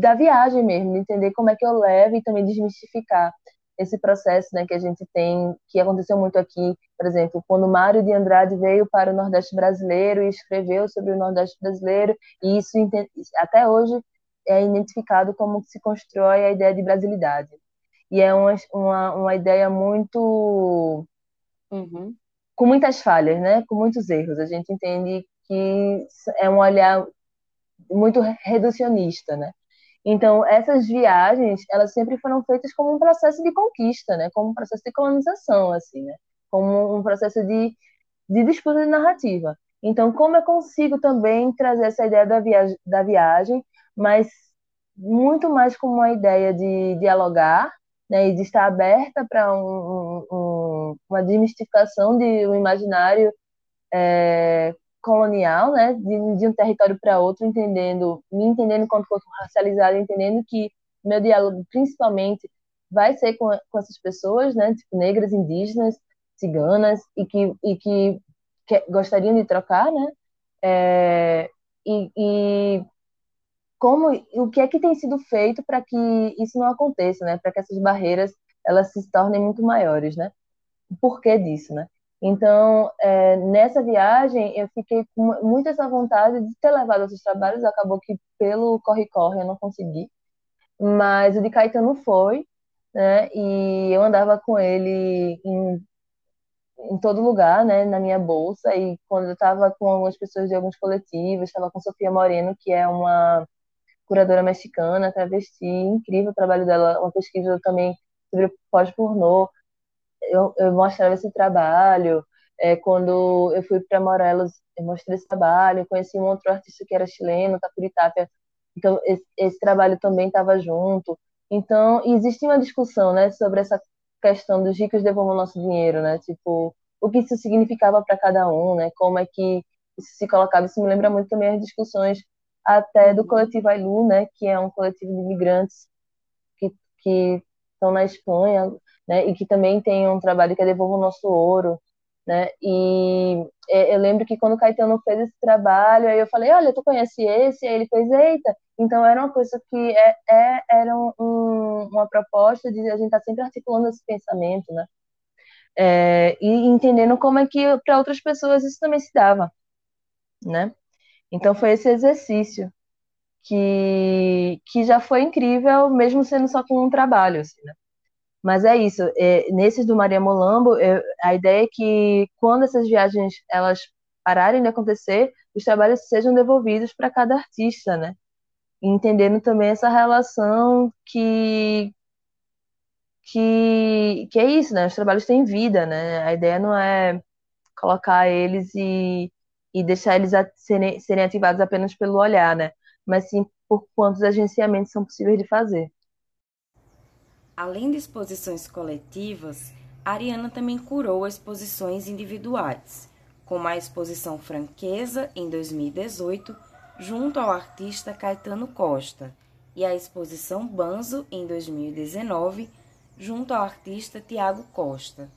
da viagem mesmo, de entender como é que eu levo e também desmistificar esse processo né, que a gente tem, que aconteceu muito aqui, por exemplo, quando Mário de Andrade veio para o Nordeste brasileiro e escreveu sobre o Nordeste brasileiro, e isso até hoje é identificado como se constrói a ideia de brasilidade. E é uma, uma, uma ideia muito. Uhum. com muitas falhas, né? com muitos erros. A gente entende que é um olhar muito reducionista, né? Então, essas viagens, elas sempre foram feitas como um processo de conquista, né? Como um processo de colonização, assim, né? Como um processo de, de disputa de narrativa. Então, como eu consigo também trazer essa ideia da viagem, da viagem mas muito mais como uma ideia de dialogar né, e de estar aberta para um, um, uma desmistificação de um imaginário é, colonial, né, de, de um território para outro, entendendo, me entendendo enquanto corpo racializado, entendendo que meu diálogo principalmente vai ser com, com essas pessoas, né, tipo negras, indígenas, ciganas e que e que, que gostariam de trocar, né, é, e, e como o que é que tem sido feito para que isso não aconteça, né, para que essas barreiras elas se tornem muito maiores, né? O porquê disso, né? Então, é, nessa viagem, eu fiquei com muito essa vontade de ter levado esses trabalhos, acabou que pelo corre-corre eu não consegui, mas o de Caetano foi, né, e eu andava com ele em, em todo lugar, né, na minha bolsa, e quando eu estava com algumas pessoas de alguns coletivos, estava com Sofia Moreno, que é uma curadora mexicana, travesti, incrível o trabalho dela, uma pesquisa também sobre pós-pornô, eu, eu mostrava esse trabalho. É, quando eu fui para Morelos, eu mostrei esse trabalho. conheci um outro artista que era chileno, Tapuritápia. Então, esse, esse trabalho também estava junto. Então, existe uma discussão, né, sobre essa questão dos ricos devolvam nosso dinheiro, né? Tipo, o que isso significava para cada um, né? Como é que isso se colocava. Isso me lembra muito também as discussões até do coletivo Ailu, né? Que é um coletivo de imigrantes que, que estão na Espanha, né? E que também tem um trabalho que é Devolva o Nosso Ouro, né? E eu lembro que quando o Caetano fez esse trabalho, aí eu falei, olha, tu conhece esse? Aí ele fez, eita! Então era uma coisa que é, é era um, uma proposta de a gente estar tá sempre articulando esse pensamento, né? É, e entendendo como é que para outras pessoas isso também se dava, né? Então foi esse exercício que, que já foi incrível, mesmo sendo só com um trabalho, assim, né? Mas é isso. É, nesses do Maria Molambo, é, a ideia é que quando essas viagens elas pararem de acontecer, os trabalhos sejam devolvidos para cada artista, né? entendendo também essa relação que que, que é isso, né? Os trabalhos têm vida, né? A ideia não é colocar eles e, e deixar eles serem, serem ativados apenas pelo olhar, né? Mas sim por quantos agenciamentos são possíveis de fazer. Além de exposições coletivas, Ariana também curou exposições individuais, como a exposição Franqueza em 2018, junto ao artista Caetano Costa, e a exposição Banzo em 2019, junto ao artista Tiago Costa.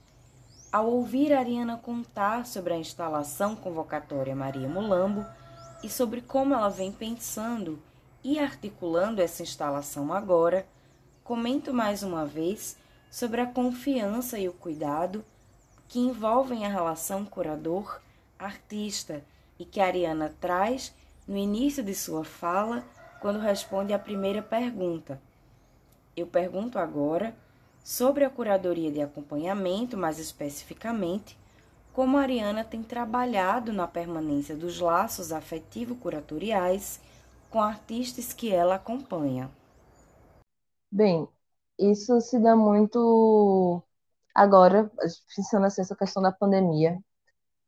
Ao ouvir Ariana contar sobre a instalação convocatória Maria Mulambo e sobre como ela vem pensando e articulando essa instalação agora, comento mais uma vez sobre a confiança e o cuidado que envolvem a relação curador-artista e que Ariana traz no início de sua fala quando responde à primeira pergunta. Eu pergunto agora sobre a curadoria de acompanhamento, mais especificamente, como a Ariana tem trabalhado na permanência dos laços afetivo-curatoriais com artistas que ela acompanha. Bem, isso se dá muito agora, pensando assim, essa questão da pandemia,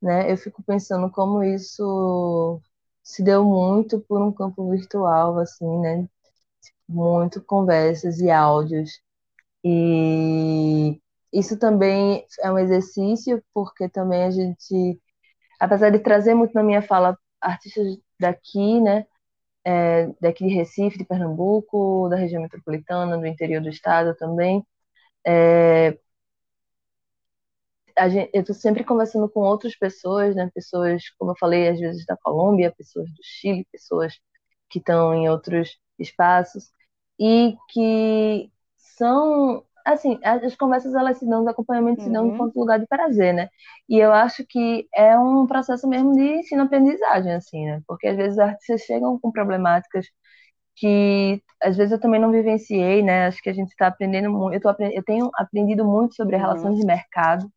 né? Eu fico pensando como isso se deu muito por um campo virtual, assim, né? Muito conversas e áudios. E isso também é um exercício, porque também a gente, apesar de trazer muito na minha fala artistas daqui, né? é, daqui de Recife, de Pernambuco, da região metropolitana, do interior do estado também. É, gente, eu estou sempre conversando com outras pessoas, né? Pessoas, como eu falei, às vezes da Colômbia, pessoas do Chile, pessoas que estão em outros espaços e que são assim, as conversas elas se dão, os acompanhamentos uhum. se dão enquanto lugar de prazer, né? E eu acho que é um processo mesmo de ensino-aprendizagem, assim, né? Porque às vezes os artistas chegam com problemáticas que às vezes eu também não vivenciei, né? Acho que a gente está aprendendo muito. Eu, tô, eu tenho aprendido muito sobre relações uhum. de mercado,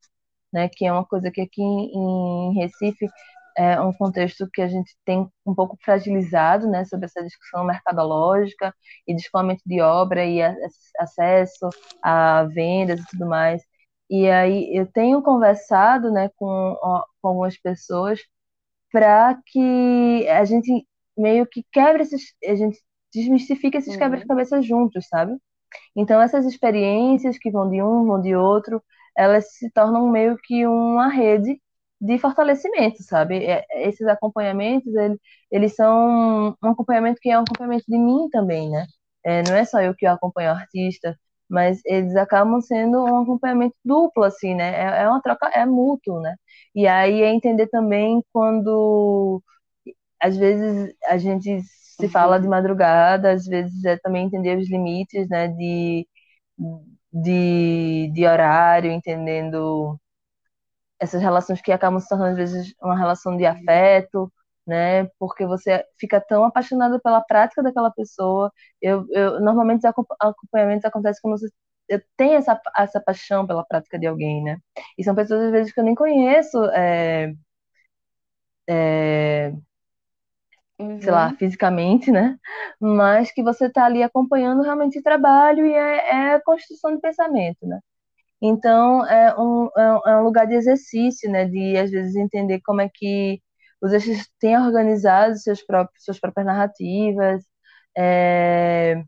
né? Que é uma coisa que aqui em Recife é um contexto que a gente tem um pouco fragilizado, né, sobre essa discussão mercadológica e de escoamento de obra e a, acesso a vendas e tudo mais. E aí eu tenho conversado, né, com, com algumas pessoas para que a gente meio que quebre esses, a gente desmistifica esses uhum. quebra-cabeças juntos, sabe? Então essas experiências que vão de um, vão de outro, elas se tornam meio que uma rede de fortalecimento, sabe? É, esses acompanhamentos, eles, eles são um acompanhamento que é um acompanhamento de mim também, né? É, não é só eu que acompanho o artista, mas eles acabam sendo um acompanhamento duplo, assim, né? É, é uma troca, é mútuo, né? E aí é entender também quando, às vezes, a gente se fala de madrugada, às vezes é também entender os limites, né? De, de, de horário, entendendo essas relações que acabam se tornando, às vezes, uma relação de afeto, né? Porque você fica tão apaixonado pela prática daquela pessoa. Eu, eu normalmente os acompanhamentos acontecem quando você eu tenho essa, essa paixão pela prática de alguém, né? E são pessoas, às vezes, que eu nem conheço, é, é, uhum. sei lá, uhum. fisicamente, né? Mas que você está ali acompanhando realmente o trabalho e é, é a construção de pensamento, né? Então, é um, é, é um lugar de exercício, né? De, às vezes, entender como é que os eixos têm organizado seus próprios, suas próprias narrativas é,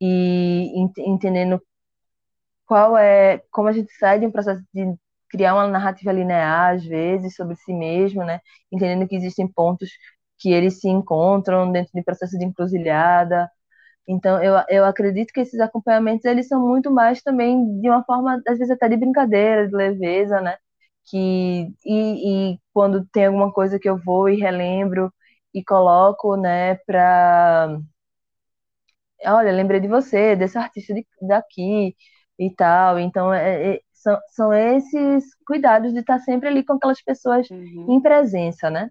e entendendo qual é, como a gente sai de um processo de criar uma narrativa linear, às vezes, sobre si mesmo, né? Entendendo que existem pontos que eles se encontram dentro de processo de encruzilhada, então, eu, eu acredito que esses acompanhamentos, eles são muito mais também de uma forma, às vezes até de brincadeira, de leveza, né? Que, e, e quando tem alguma coisa que eu vou e relembro e coloco, né, pra... Olha, lembrei de você, desse artista de, daqui e tal. Então, é, é, são, são esses cuidados de estar sempre ali com aquelas pessoas uhum. em presença, né?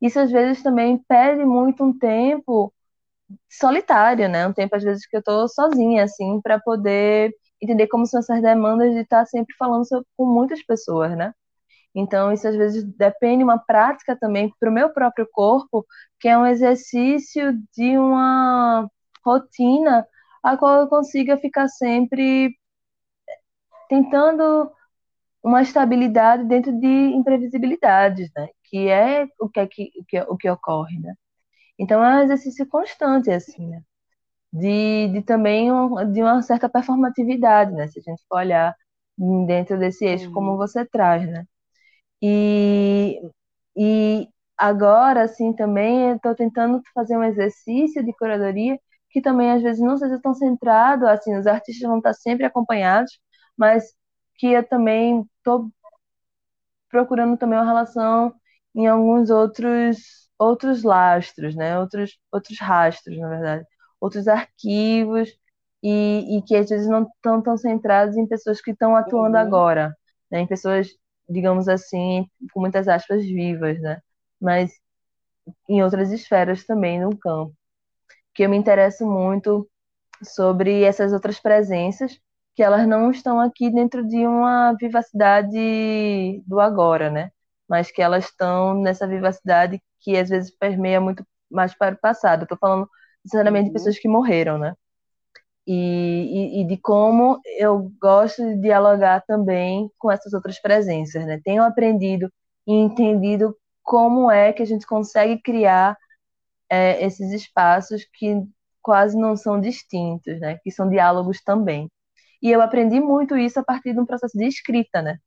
Isso às vezes também pede muito um tempo solitário, né? Um tempo às vezes que eu tô sozinha, assim, para poder entender como são essas demandas de estar sempre falando com muitas pessoas, né? Então, isso às vezes depende uma prática também para o meu próprio corpo, que é um exercício de uma rotina a qual eu consiga ficar sempre tentando uma estabilidade dentro de imprevisibilidades, né? Que é o que, é que, que, o que ocorre, né? Então é um exercício constante, assim, né? De, de também um, de uma certa performatividade, né? Se a gente for olhar dentro desse eixo, uhum. como você traz, né? E, e agora, assim, também eu estou tentando fazer um exercício de curadoria que também, às vezes, não seja tão centrado, assim, os artistas vão estar sempre acompanhados, mas que eu também estou procurando também uma relação em alguns outros outros lastros, né? Outros, outros rastros, na verdade, outros arquivos e, e que às vezes não estão tão centrados em pessoas que estão atuando uhum. agora, né? Em pessoas, digamos assim, com muitas aspas vivas, né? Mas em outras esferas também no campo, que eu me interesso muito sobre essas outras presenças que elas não estão aqui dentro de uma vivacidade do agora, né? Mas que elas estão nessa vivacidade que às vezes permeia muito mais para o passado. Estou falando, sinceramente, uhum. de pessoas que morreram, né? E, e, e, de como eu gosto de dialogar também com essas outras presenças, né? Tenho aprendido e entendido como é que a gente consegue criar é, esses espaços que quase não são distintos, né? Que são diálogos também. E eu aprendi muito isso a partir de um processo de escrita, né?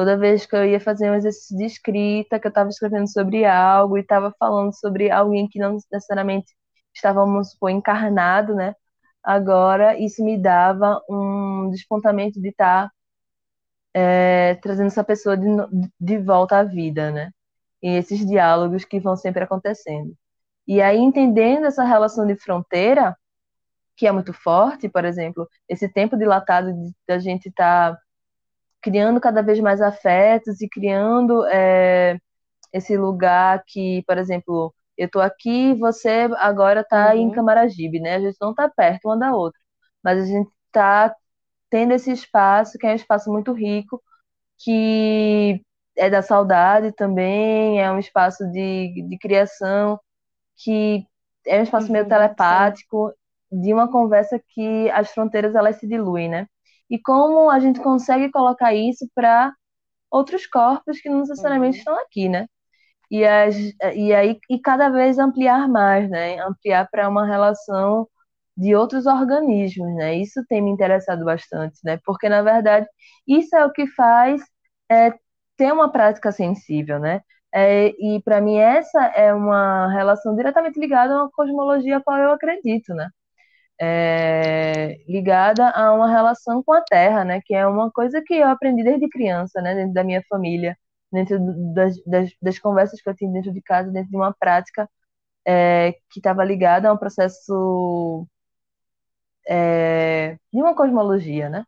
Toda vez que eu ia fazer um exercício de escrita, que eu estava escrevendo sobre algo e estava falando sobre alguém que não necessariamente estava, vamos supor, encarnado, né? Agora, isso me dava um despontamento de estar tá, é, trazendo essa pessoa de, de volta à vida, né? E esses diálogos que vão sempre acontecendo. E aí, entendendo essa relação de fronteira, que é muito forte, por exemplo, esse tempo dilatado da gente estar tá criando cada vez mais afetos e criando é, esse lugar que, por exemplo, eu estou aqui, você agora está uhum. em Camaragibe, né? A gente não está perto uma da outra, mas a gente está tendo esse espaço que é um espaço muito rico, que é da saudade também, é um espaço de, de criação, que é um espaço uhum, meio telepático, de uma conversa que as fronteiras elas se diluem, né? E como a gente consegue colocar isso para outros corpos que não necessariamente uhum. estão aqui, né? e, as, e aí e cada vez ampliar mais, né? Ampliar para uma relação de outros organismos, né? Isso tem me interessado bastante, né? Porque na verdade isso é o que faz é, ter uma prática sensível, né? É, e para mim essa é uma relação diretamente ligada a uma cosmologia a qual eu acredito, né? É, ligada a uma relação com a Terra, né? Que é uma coisa que eu aprendi desde criança, né? Dentro da minha família, dentro das, das, das conversas que eu tinha dentro de casa, dentro de uma prática é, que estava ligada a um processo é, de uma cosmologia, né?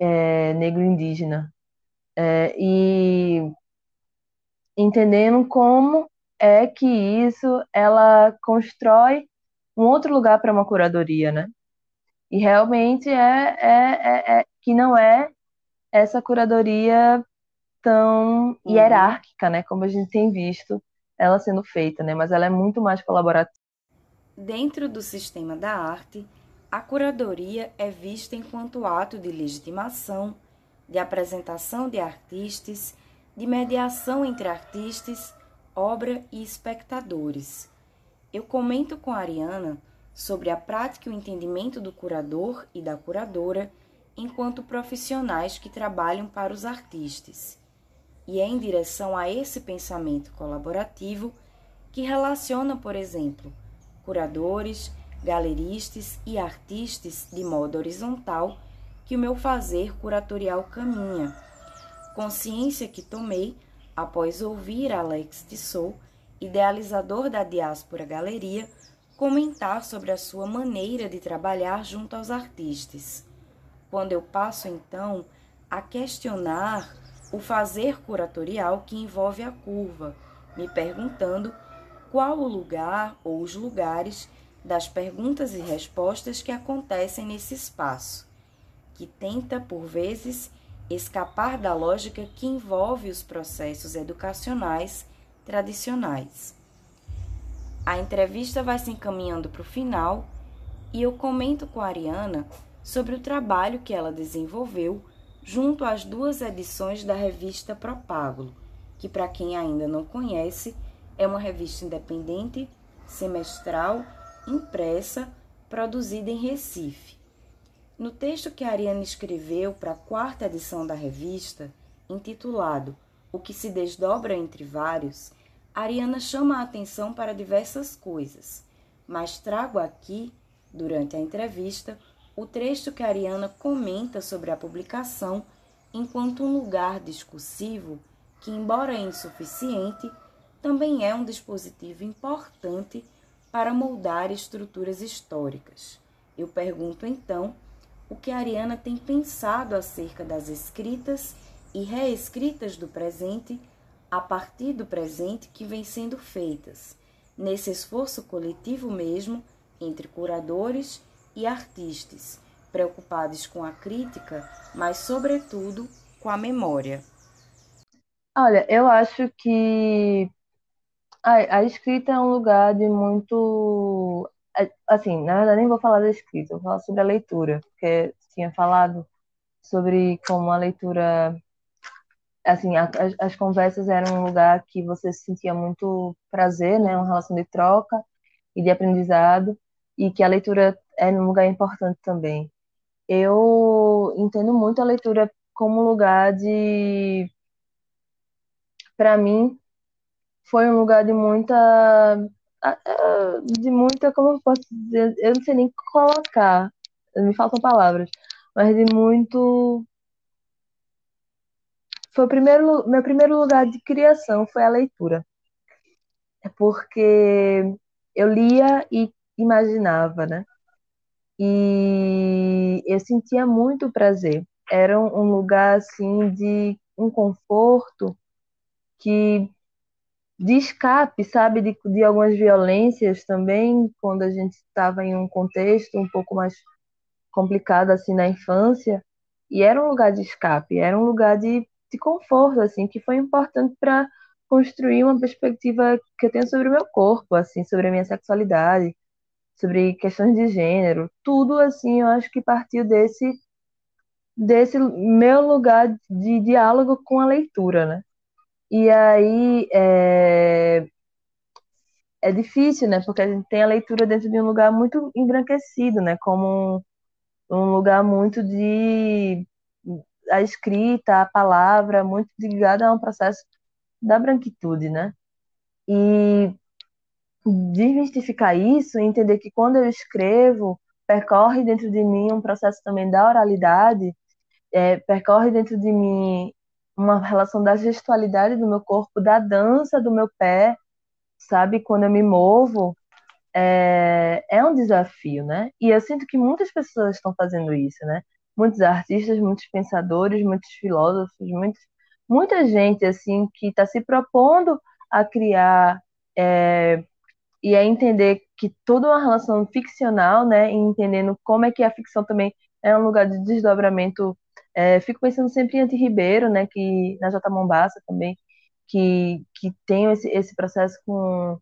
É, negro-indígena. É, e entendendo como é que isso ela constrói um outro lugar para uma curadoria, né? E realmente é, é, é, é, que não é essa curadoria tão uhum. hierárquica, né? Como a gente tem visto ela sendo feita, né? Mas ela é muito mais colaborativa. Dentro do sistema da arte, a curadoria é vista enquanto ato de legitimação, de apresentação de artistas, de mediação entre artistas, obra e espectadores. Eu comento com a Ariana sobre a prática e o entendimento do curador e da curadora enquanto profissionais que trabalham para os artistas. E é em direção a esse pensamento colaborativo que relaciona, por exemplo, curadores, galeristas e artistas de modo horizontal que o meu fazer curatorial caminha. Consciência que tomei após ouvir Alex Tissot, idealizador da Diáspora Galeria, comentar sobre a sua maneira de trabalhar junto aos artistas. Quando eu passo então a questionar o fazer curatorial que envolve a curva, me perguntando qual o lugar ou os lugares das perguntas e respostas que acontecem nesse espaço, que tenta, por vezes, escapar da lógica que envolve os processos educacionais tradicionais. A entrevista vai se encaminhando para o final e eu comento com a Ariana sobre o trabalho que ela desenvolveu junto às duas edições da revista Propágulo, que, para quem ainda não conhece, é uma revista independente, semestral impressa, produzida em Recife. No texto que a Ariane escreveu para a quarta edição da revista, intitulado O que se desdobra entre vários, Ariana chama a atenção para diversas coisas, mas trago aqui, durante a entrevista, o trecho que Ariana comenta sobre a publicação enquanto um lugar discursivo que, embora insuficiente, também é um dispositivo importante para moldar estruturas históricas. Eu pergunto então o que Ariana tem pensado acerca das escritas e reescritas do presente a partir do presente que vem sendo feitas, nesse esforço coletivo mesmo entre curadores e artistas, preocupados com a crítica, mas, sobretudo, com a memória. Olha, eu acho que a, a escrita é um lugar de muito. Assim, na verdade, nem vou falar da escrita, vou falar sobre a leitura, porque tinha falado sobre como a leitura. Assim, a, as, as conversas eram um lugar que você sentia muito prazer, né? Uma relação de troca e de aprendizado, e que a leitura é um lugar importante também. Eu entendo muito a leitura como lugar de. Para mim, foi um lugar de muita de muita, como eu posso dizer, eu não sei nem colocar, me faltam palavras, mas de muito foi o primeiro meu primeiro lugar de criação foi a leitura. É porque eu lia e imaginava, né? E eu sentia muito prazer. Era um lugar assim de um conforto que de escape, sabe, de, de algumas violências também, quando a gente estava em um contexto um pouco mais complicado assim na infância, e era um lugar de escape, era um lugar de, de conforto assim, que foi importante para construir uma perspectiva que eu tenho sobre o meu corpo, assim, sobre a minha sexualidade, sobre questões de gênero, tudo assim, eu acho que partiu desse desse meu lugar de diálogo com a leitura, né? E aí é, é difícil, né? Porque a gente tem a leitura dentro de um lugar muito embranquecido, né? Como um, um lugar muito de a escrita, a palavra, muito ligada a um processo da branquitude, né? E desmistificar isso, entender que quando eu escrevo, percorre dentro de mim um processo também da oralidade, é, percorre dentro de mim uma relação da gestualidade do meu corpo, da dança do meu pé, sabe? Quando eu me movo, é, é um desafio, né? E eu sinto que muitas pessoas estão fazendo isso, né? Muitos artistas, muitos pensadores, muitos filósofos, muitos, muita gente, assim, que está se propondo a criar é, e a entender que tudo é uma relação ficcional, né? E entendendo como é que a ficção também é um lugar de desdobramento. É, fico pensando sempre em Anti Ribeiro, né? Que na J. Mombassa também, que, que tem esse, esse processo com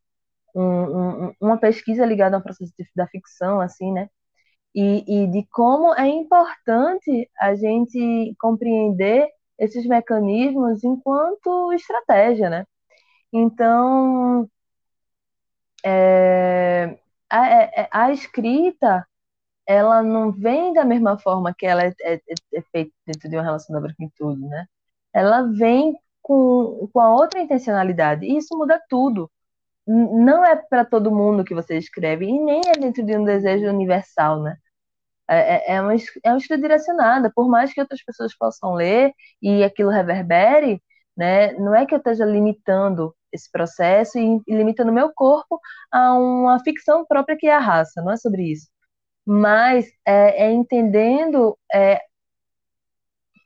um, um, uma pesquisa ligada ao processo de, da ficção, assim, né? E, e de como é importante a gente compreender esses mecanismos enquanto estratégia, né? Então, é, a, é, é, a, escrita, ela não vem da mesma forma que ela é, é, é feita dentro de uma relação da branquitude, né? Ela vem com, com a outra intencionalidade, e isso muda tudo. Não é para todo mundo que você escreve, e nem é dentro de um desejo universal, né? É, é, uma, é uma escrita direcionada, por mais que outras pessoas possam ler e aquilo reverbere, né? Não é que eu esteja limitando esse processo e, e limitando meu corpo a uma ficção própria que é a raça, não é sobre isso. Mas é, é entendendo é,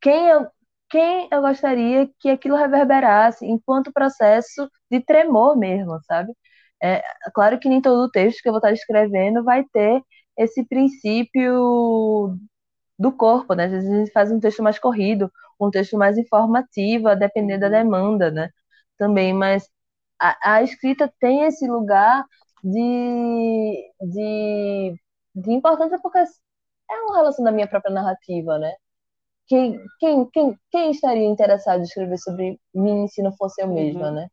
quem, eu, quem eu gostaria que aquilo reverberasse enquanto processo de tremor mesmo, sabe? É, claro que nem todo o texto que eu vou estar escrevendo vai ter esse princípio do corpo, né? Às vezes a gente faz um texto mais corrido, um texto mais informativo, a depender da demanda, né? Também, mas a, a escrita tem esse lugar de, de, de importância porque é uma relação da minha própria narrativa, né? Quem, quem, quem, quem estaria interessado em escrever sobre mim se não fosse eu mesma, uhum. né?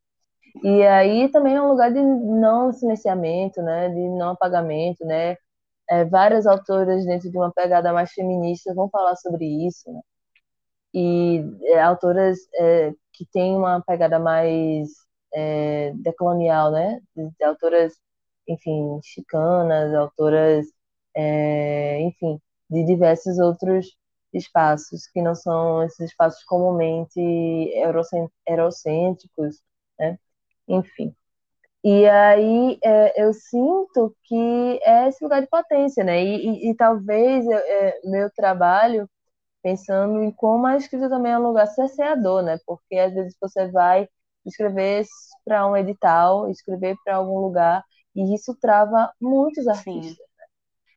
E aí também é um lugar de não silenciamento, né? De não apagamento, né? É, várias autoras dentro de uma pegada mais feminista vão falar sobre isso, né? E é, autoras é, que têm uma pegada mais é, decolonial, né? De, de, autoras, enfim, chicanas, autoras, é, enfim, de diversos outros espaços que não são esses espaços comumente eurocêntricos, né? Enfim. E aí é, eu sinto que é esse lugar de potência, né? E, e, e talvez é, meu trabalho, pensando em como a escrita também é um lugar cerceador, né? Porque às vezes você vai escrever para um edital, escrever para algum lugar, e isso trava muitos artistas. Né?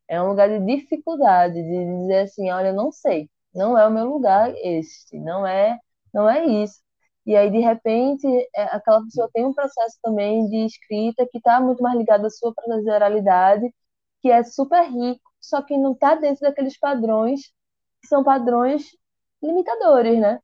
É um lugar de dificuldade, de dizer assim, olha, eu não sei, não é o meu lugar este, não é, não é isso. E aí, de repente, é, aquela pessoa tem um processo também de escrita que está muito mais ligado à sua oralidade, que é super rico, só que não está dentro daqueles padrões que são padrões limitadores, né?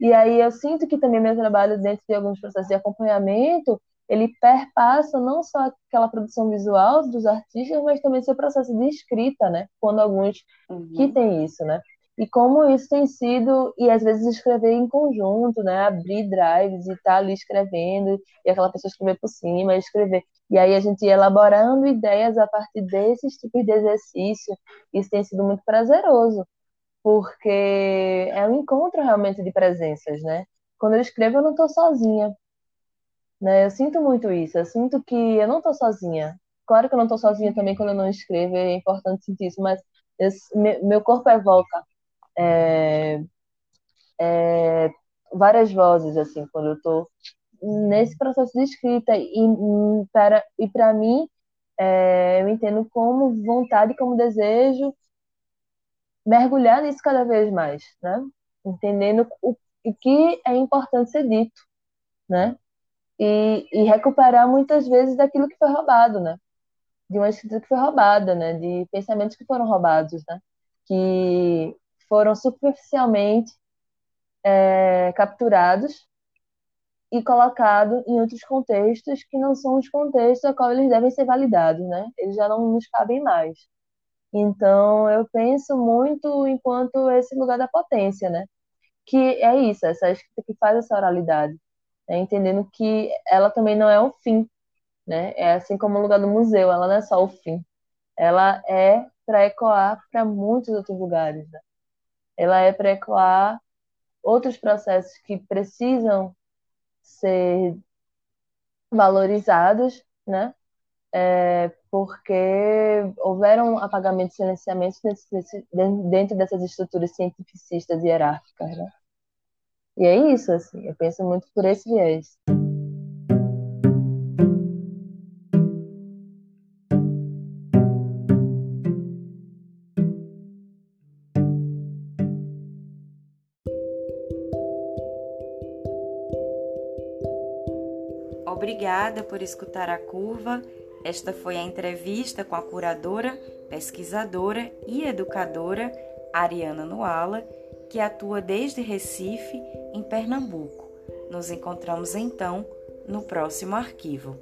E aí eu sinto que também meu trabalho dentro de alguns processos de acompanhamento, ele perpassa não só aquela produção visual dos artistas, mas também seu processo de escrita, né? Quando alguns uhum. que tem isso, né? E como isso tem sido, e às vezes escrever em conjunto, né? Abrir drives e estar tá ali escrevendo, e aquela pessoa escrever por cima, escrever. E aí a gente elaborando ideias a partir desses tipos de exercício, isso tem sido muito prazeroso, porque é um encontro realmente de presenças, né? Quando eu escrevo, eu não estou sozinha, né? Eu sinto muito isso, eu sinto que eu não estou sozinha. Claro que eu não estou sozinha também quando eu não escrevo, é importante sentir isso, mas meu corpo evoca é, é, várias vozes, assim, quando eu estou nesse processo de escrita. E para, e para mim, é, eu entendo como vontade, como desejo mergulhar nisso cada vez mais, né? Entendendo o, o que é importante ser dito, né? E, e, recuperar muitas vezes daquilo que foi roubado, né? De uma escrita que foi roubada, né? De pensamentos que foram roubados, né? Que foram superficialmente é, capturados e colocado em outros contextos que não são os contextos a qual eles devem ser validados, né? Eles já não nos cabem mais. Então, eu penso muito enquanto esse lugar da potência, né? Que é isso, essa escrita que faz essa oralidade, né? entendendo que ela também não é o fim, né? É assim como o lugar do museu, ela não é só o fim, ela é para ecoar para muitos outros lugares, né? Ela é para ecoar outros processos que precisam ser valorizados, né? É, porque houveram apagamentos e silenciamentos dentro dessas estruturas cientificistas e hierárquicas, né? E é isso, assim, eu penso muito por esse viés. Obrigada por escutar a curva. Esta foi a entrevista com a curadora, pesquisadora e educadora Ariana Nuala, que atua desde Recife, em Pernambuco. Nos encontramos então no próximo arquivo.